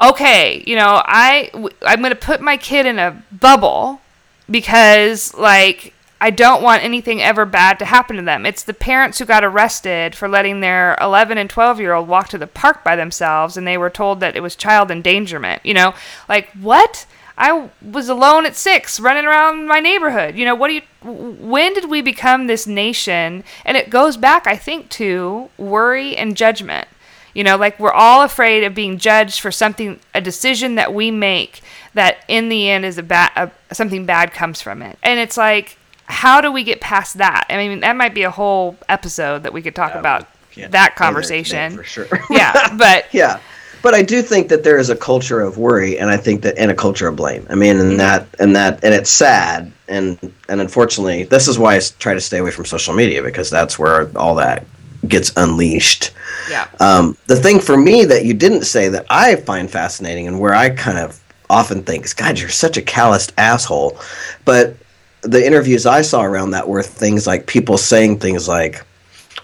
okay, you know, I I'm going to put my kid in a bubble because like I don't want anything ever bad to happen to them. It's the parents who got arrested for letting their 11 and 12 year old walk to the park by themselves and they were told that it was child endangerment. You know, like what? I was alone at 6 running around my neighborhood. You know, what do you when did we become this nation? And it goes back I think to worry and judgment. You know, like we're all afraid of being judged for something, a decision that we make that in the end is a bad, something bad comes from it. And it's like, how do we get past that? I mean, that might be a whole episode that we could talk about Can't that conversation. For sure. yeah, but yeah. But I do think that there is a culture of worry, and I think that and a culture of blame. I mean, and that and that and it's sad, and and unfortunately, this is why I try to stay away from social media because that's where all that gets unleashed. yeah, Um, the thing for me that you didn't say that I find fascinating and where I kind of often think is, God, you're such a calloused asshole. But the interviews I saw around that were things like people saying things like,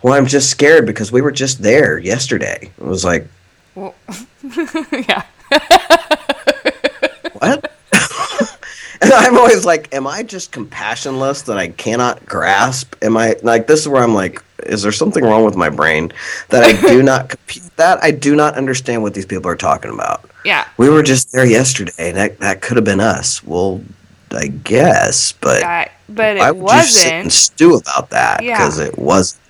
well, I'm just scared because we were just there yesterday. It was like, well, yeah, what? and I'm always like, am I just compassionless that I cannot grasp? Am I like this is where I'm like, is there something wrong with my brain that I do not compute that I do not understand what these people are talking about? yeah. We were just there yesterday, and that that could have been us. Well, I guess, but I, but it would you sit and wasn't. stew about that? Yeah. Because it wasn't.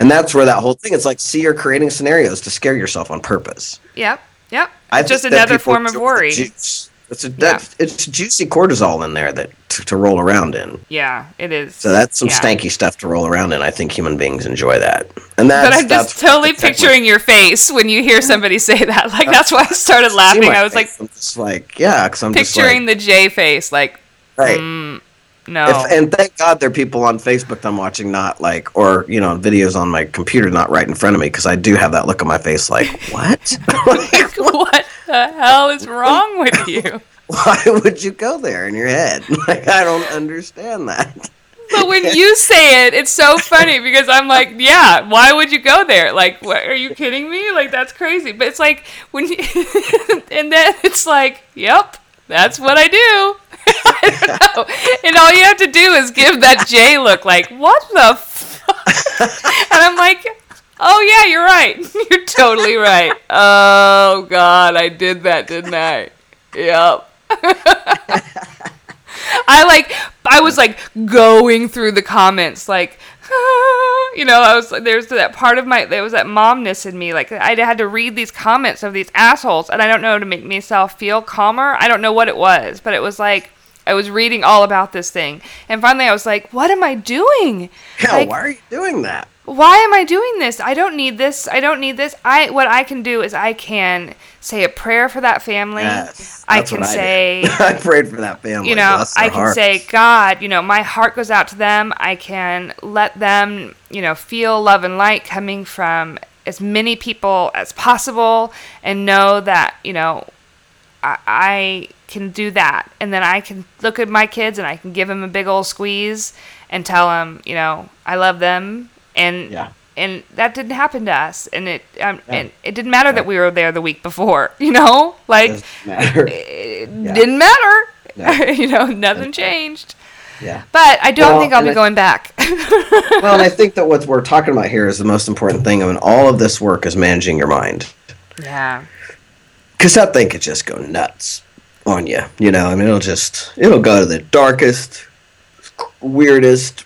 And that's where that whole thing. It's like, see, you're creating scenarios to scare yourself on purpose. Yep, yep. I It's just another form of worry. It's a that, it's juicy cortisol in there that to, to roll around in. Yeah, it is. So that's some yeah. stanky stuff to roll around in. I think human beings enjoy that. And that's But I'm just totally picturing your face when you hear somebody say that. Like that's why I started laughing. I was like. I'm just like, yeah, because I'm just like, picturing the Jay face. Like right. Mm. No. If, and thank God there are people on Facebook that I'm watching, not like, or you know, videos on my computer, not right in front of me, because I do have that look on my face, like, what? Like, what the hell is wrong with you? Why would you go there in your head? Like, I don't understand that. but when you say it, it's so funny because I'm like, yeah, why would you go there? Like, what, are you kidding me? Like, that's crazy. But it's like when you, and then it's like, yep, that's what I do. I and all you have to do is give that Jay look like, what the and I'm like, oh yeah, you're right. You're totally right. Oh god, I did that, didn't I? Yep. I like I was like going through the comments like you know, I was like, there's that part of my there was that momness in me like I had to read these comments of these assholes and I don't know to make myself feel calmer. I don't know what it was, but it was like I was reading all about this thing and finally I was like, what am I doing? Yeah, like, why are you doing that? Why am I doing this? I don't need this. I don't need this. I what I can do is I can say a prayer for that family. Yes, I can I say. I prayed for that family. you know, I can hearts. say, God, you know, my heart goes out to them. I can let them, you know, feel love and light coming from as many people as possible and know that, you know, I, I can do that. And then I can look at my kids and I can give them a big old squeeze and tell them, you know, I love them. And Yeah. and that didn't happen to us. And it um, Yeah. and it didn't matter that we were there the week before, you know? Like Doesn't matter. it Yeah. didn't matter. No. you know, nothing changed. yeah. But I don't Well, think I'll be I- going back. Well, and I think that what we're talking about here is the most important thing. I mean, all of this work is managing your mind. yeah. Because that thing could just go nuts on you. You know, I mean, it'll just, it'll go to the darkest, weirdest,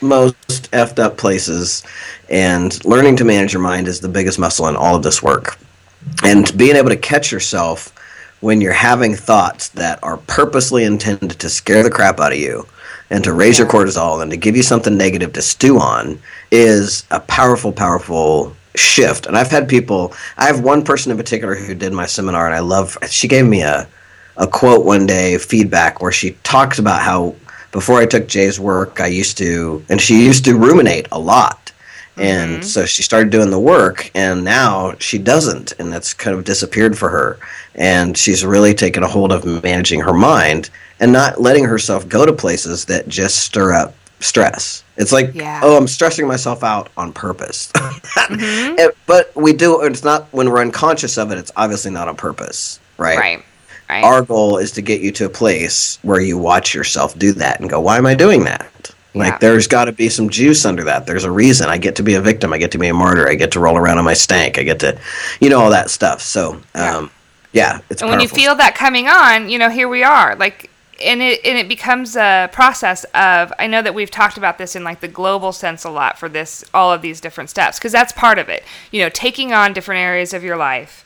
most effed up places. And learning to manage your mind is the biggest muscle in all of this work. And being able to catch yourself when you're having thoughts that are purposely intended to scare the crap out of you and to raise your cortisol and to give you something negative to stew on is a powerful, powerful shift. And I've had people, I have one person in particular who did my seminar, and I love, she gave me a, a quote one day, feedback, where she talks about how before I took Jay's work, I used to, and she used to ruminate a lot. And so she started doing the work, and now she doesn't, and that's kind of disappeared for her. And she's really taken a hold of managing her mind and not letting herself go to places that just stir up stress. It's like, Yeah. oh, I'm stressing myself out on purpose. Mhm. It- but we do, it's not, when we're unconscious of it, it's obviously not on purpose, right? Right. Right. Our goal is to get you to a place where you watch yourself do that and go, why am I doing that? Like, Yeah. there's got to be some juice under that. There's a reason. I get to be a victim. I get to be a martyr. I get to roll around on my stank. I get to, you know, all that stuff. So, Yeah. um, yeah, it's and when you feel that coming on, you know, here we are. Like and it and it becomes a process of I know that we've talked about this in like the global sense a lot for this all of these different steps because that's part of it. You know, taking on different areas of your life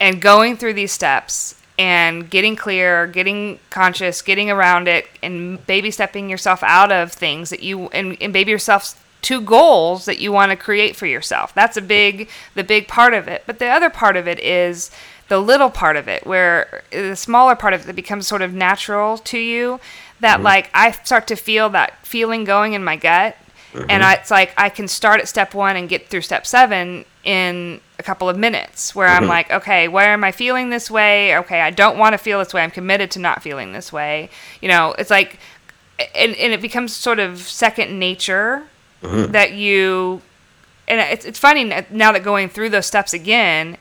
and going through these steps and getting clear, getting conscious, getting around it and baby stepping yourself out of things that you and, and baby yourself to goals that you want to create for yourself. That's a big the big part of it. But the other part of it is the little part of it where the smaller part of it that becomes sort of natural to you that mm-hmm. like I start to feel that feeling going in my gut and mm-hmm. I, it's like I can start at step 1 and get through step 7 in a couple of minutes where I'm mm-hmm. like, okay, why am I feeling this way? Okay, I don't want to feel this way. I'm committed to not feeling this way. You know, it's like, and, and it becomes sort of second nature mm-hmm. that you, and it's, it's funny now that going through those steps again,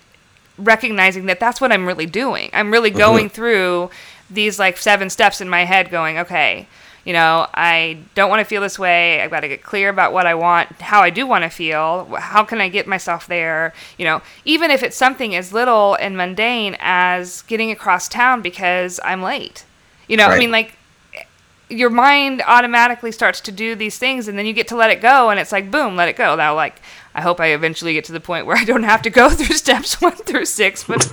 recognizing that that's what I'm really doing. I'm really mm-hmm. going through these like seven steps in my head going, okay, you know, I don't want to feel this way. I've got to get clear about what I want, how I do want to feel. How can I get myself there? You know, even if it's something as little and mundane as getting across town because I'm late. You know, I mean, like, eh, your mind automatically starts to do these things and then you get to let it go and it's like boom let it go now like i hope i eventually get to the point where i don't have to go through steps one through six but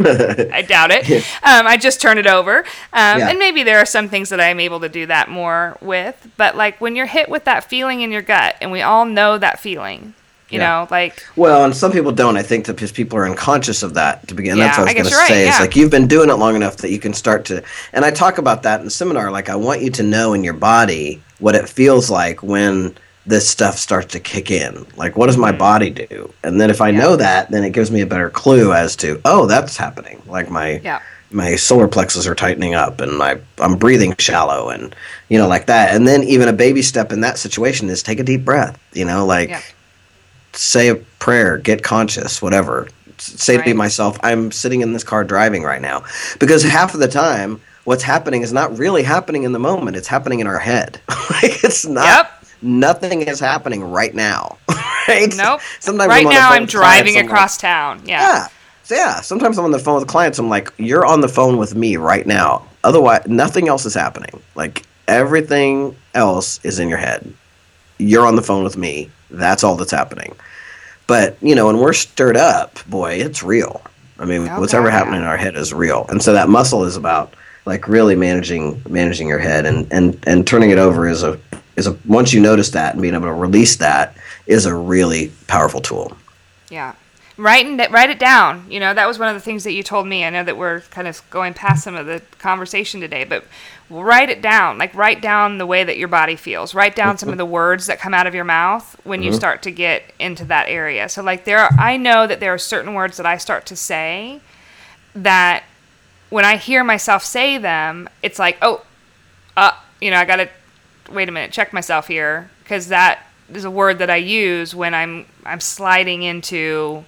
i doubt it um, i just turn it over um, Yeah. and maybe there are some things that i'm able to do that more with but like when you're hit with that feeling in your gut and we all know that feeling you Yeah. know like Well, and some people don't. I think that because people are unconscious of that to begin. That's what I was going to you're right, say. It's like you've been doing it long enough that you can start to. And I talk about that in the seminar. Like I want you to know in your body what it feels like when this stuff starts to kick in. Like what does my body do? And then if I Mm-hmm. Yeah. know that, then it gives me a better clue as to oh, that's happening. Like my yeah my solar plexus are tightening up and my I'm breathing shallow and you know like that. And then even a baby step in that situation is take a deep breath. You know, like Yeah. say a prayer, get conscious, whatever. Say to myself, I'm sitting in this car driving right now. Because half of the time, what's happening is not really happening in the moment. It's happening in our head. like it's not. Yep. Nothing is happening right now. right? Nope. Sometimes right I'm now, I'm driving clients, I'm like, across town. Yeah. yeah. So yeah, sometimes I'm on the phone with clients. I'm like, you're on the phone with me right now. Otherwise, nothing else is happening. Like everything else is in your head. You're on the phone with me. That's all that's happening. But you know, when we're stirred up, boy, it's real. I mean, Oh, what's ever God, happening in our head is real. And so that muscle is about like really managing managing your head and and and turning it over is a is a once you notice that and being able to release that is a really powerful tool. Yeah. Write and write it down. You know, that was one of the things that you told me. I know that we're kind of going past some of the conversation today, but write it down. Like write down the way that your body feels. Write down some of the words that come out of your mouth when you start to get into that area. So like there are, I know that there are certain words that I start to say that when I hear myself say them, it's like, "Oh, uh, you know, I got to wait a minute, check myself here because that is a word that I use when I'm I'm sliding into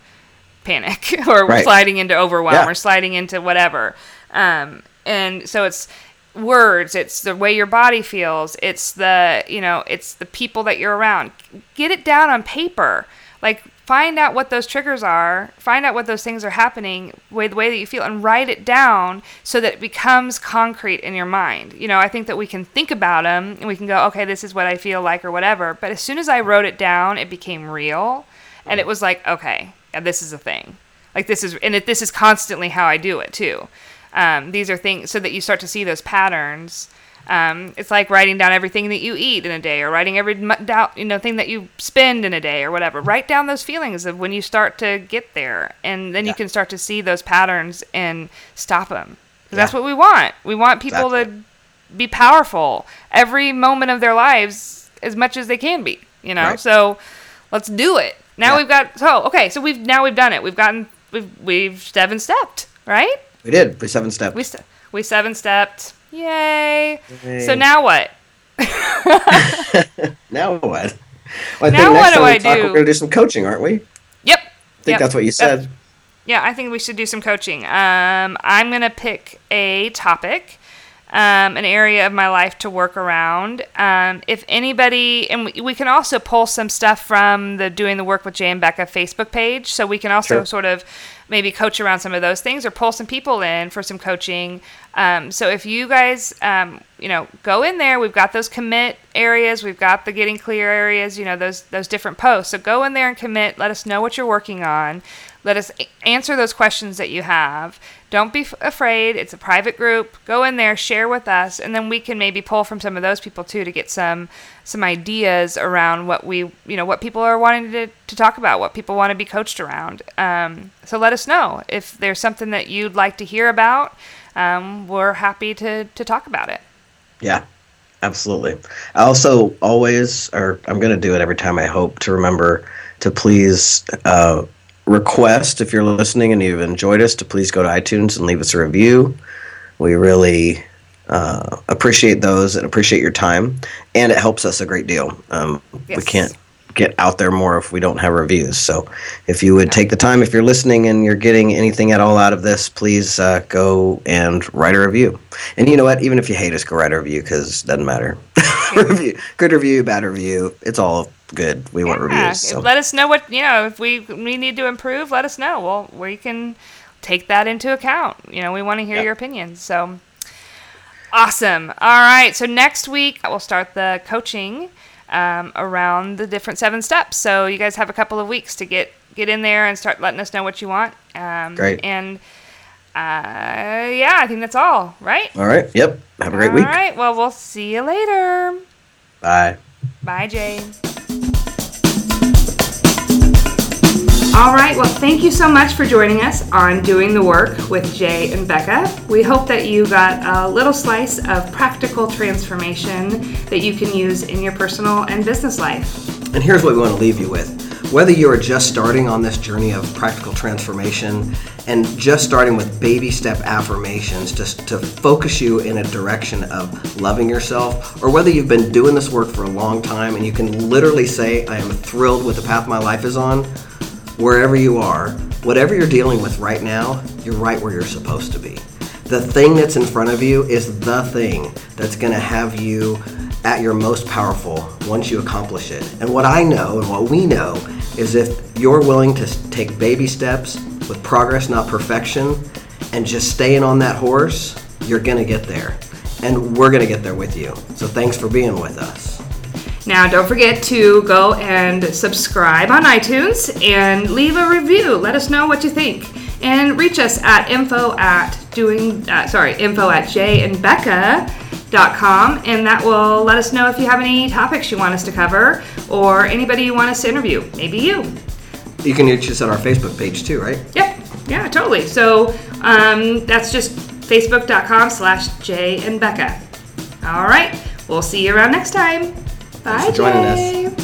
panic or Right. sliding into overwhelm Yeah. or sliding into whatever. Um, and so it's words, it's the way your body feels, it's the you know, it's the people that you're around. Get it down on paper. Like find out what those triggers are, find out what those things are happening, way the way that you feel, and write it down so that it becomes concrete in your mind. You know, I think that we can think about them and we can go, okay, this is what I feel like or whatever. But as soon as I wrote it down, it became real, and it was like, okay, yeah, this is a thing. Like this is, and it, this is constantly how I do it too. Um, these are things so that you start to see those patterns. Um, it's like writing down everything that you eat in a day, or writing every you know thing that you spend in a day, or whatever. Write down those feelings of when you start to get there, and then you can start to see those patterns and stop them. Because that's what we want. We want people Exactly. to be powerful every moment of their lives as much as they can be. You know, Right. so let's do it. Now Yeah. we've got so okay. So we've now we've done it. We've gotten we've we've seven stepped right. We did. We seven stepped. We st- we seven stepped. Yay. So now what? Now what? Well, I Now think next what do time we I talk, do? We're going to do some coaching, aren't we? Yep. I think Yep. that's what you said. Yeah, I think we should do some coaching. Um, I'm gonna pick a topic, um, an area of my life to work around. Um, if anybody, and we, we can also pull some stuff from the Doing the Work with Jay and Becca Facebook page, so we can also Sure. sort of maybe coach around some of those things or pull some people in for some coaching. Um, so if you guys, um, you know, go in there, we've got those commit areas, we've got the getting clear areas, you know, those those different posts. So go in there and commit. Let us know what you're working on. Let us answer those questions that you have. Don't be f- afraid. It's a private group. Go in there, share with us, and then we can maybe pull from some of those people too to get some some ideas around what we, you know, what people are wanting to, to talk about, what people want to be coached around. Um, so let us know if there's something that you'd like to hear about. Um, we're happy to to talk about it. Yeah, absolutely. I also always, or I'm going to do it every time I hope to remember to please uh, request if you're listening and you've enjoyed us to please go to iTunes and leave us a review. We really uh, appreciate those and appreciate your time, and it helps us a great deal. Um, We can't get out there more if we don't have reviews. So, if you would take the time, if you're listening and you're getting anything at all out of this, please uh, go and write a review. And you know what? Even if you hate us, go write a review because it doesn't matter. review, good review, bad review, it's all good. We want Yeah, reviews. So. Let us know what you know. If we we need to improve, let us know. Well, we can take that into account. You know, we want to hear Yep. your opinions. So awesome. All right. So next week we'll start the coaching um, around the different seven steps. So you guys have a couple of weeks to get get in there and start letting us know what you want. Um, Great. And uh, yeah, I think that's all. Right. all right. Yep. Have a great week. All right. Well, we'll see you later. Bye. Bye, Jay. All right, well, thank you so much for joining us on Doing the Work with Jay and Becca. We hope that you got a little slice of practical transformation that you can use in your personal and business life. And here's what we want to leave you with Whether you are just starting on this journey of practical transformation and just starting with baby step affirmations just to focus you in a direction of loving yourself, or whether you've been doing this work for a long time and you can literally say, I am thrilled with the path my life is on, wherever you are, whatever you're dealing with right now, you're right where you're supposed to be. The thing that's in front of you is the thing that's going to have you at your most powerful once you accomplish it. And what I know and what we know is if you're willing to take baby steps with progress, not perfection, and just staying on that horse, you're going to get there. And we're going to get there with you. So thanks for being with us. Now, don't forget to go and subscribe on iTunes and leave a review. Let us know what you think. And reach us at info at doing, uh, sorry, info at jayandbecca.com. And that will let us know if you have any topics you want us to cover or anybody you want us to interview. Maybe you. You can reach us on our Facebook page too, right? Yep. Yeah, totally. So um, that's just facebook.com slash Jay and Becca. All right. We'll see you around next time. Bye, for joining us. Jay.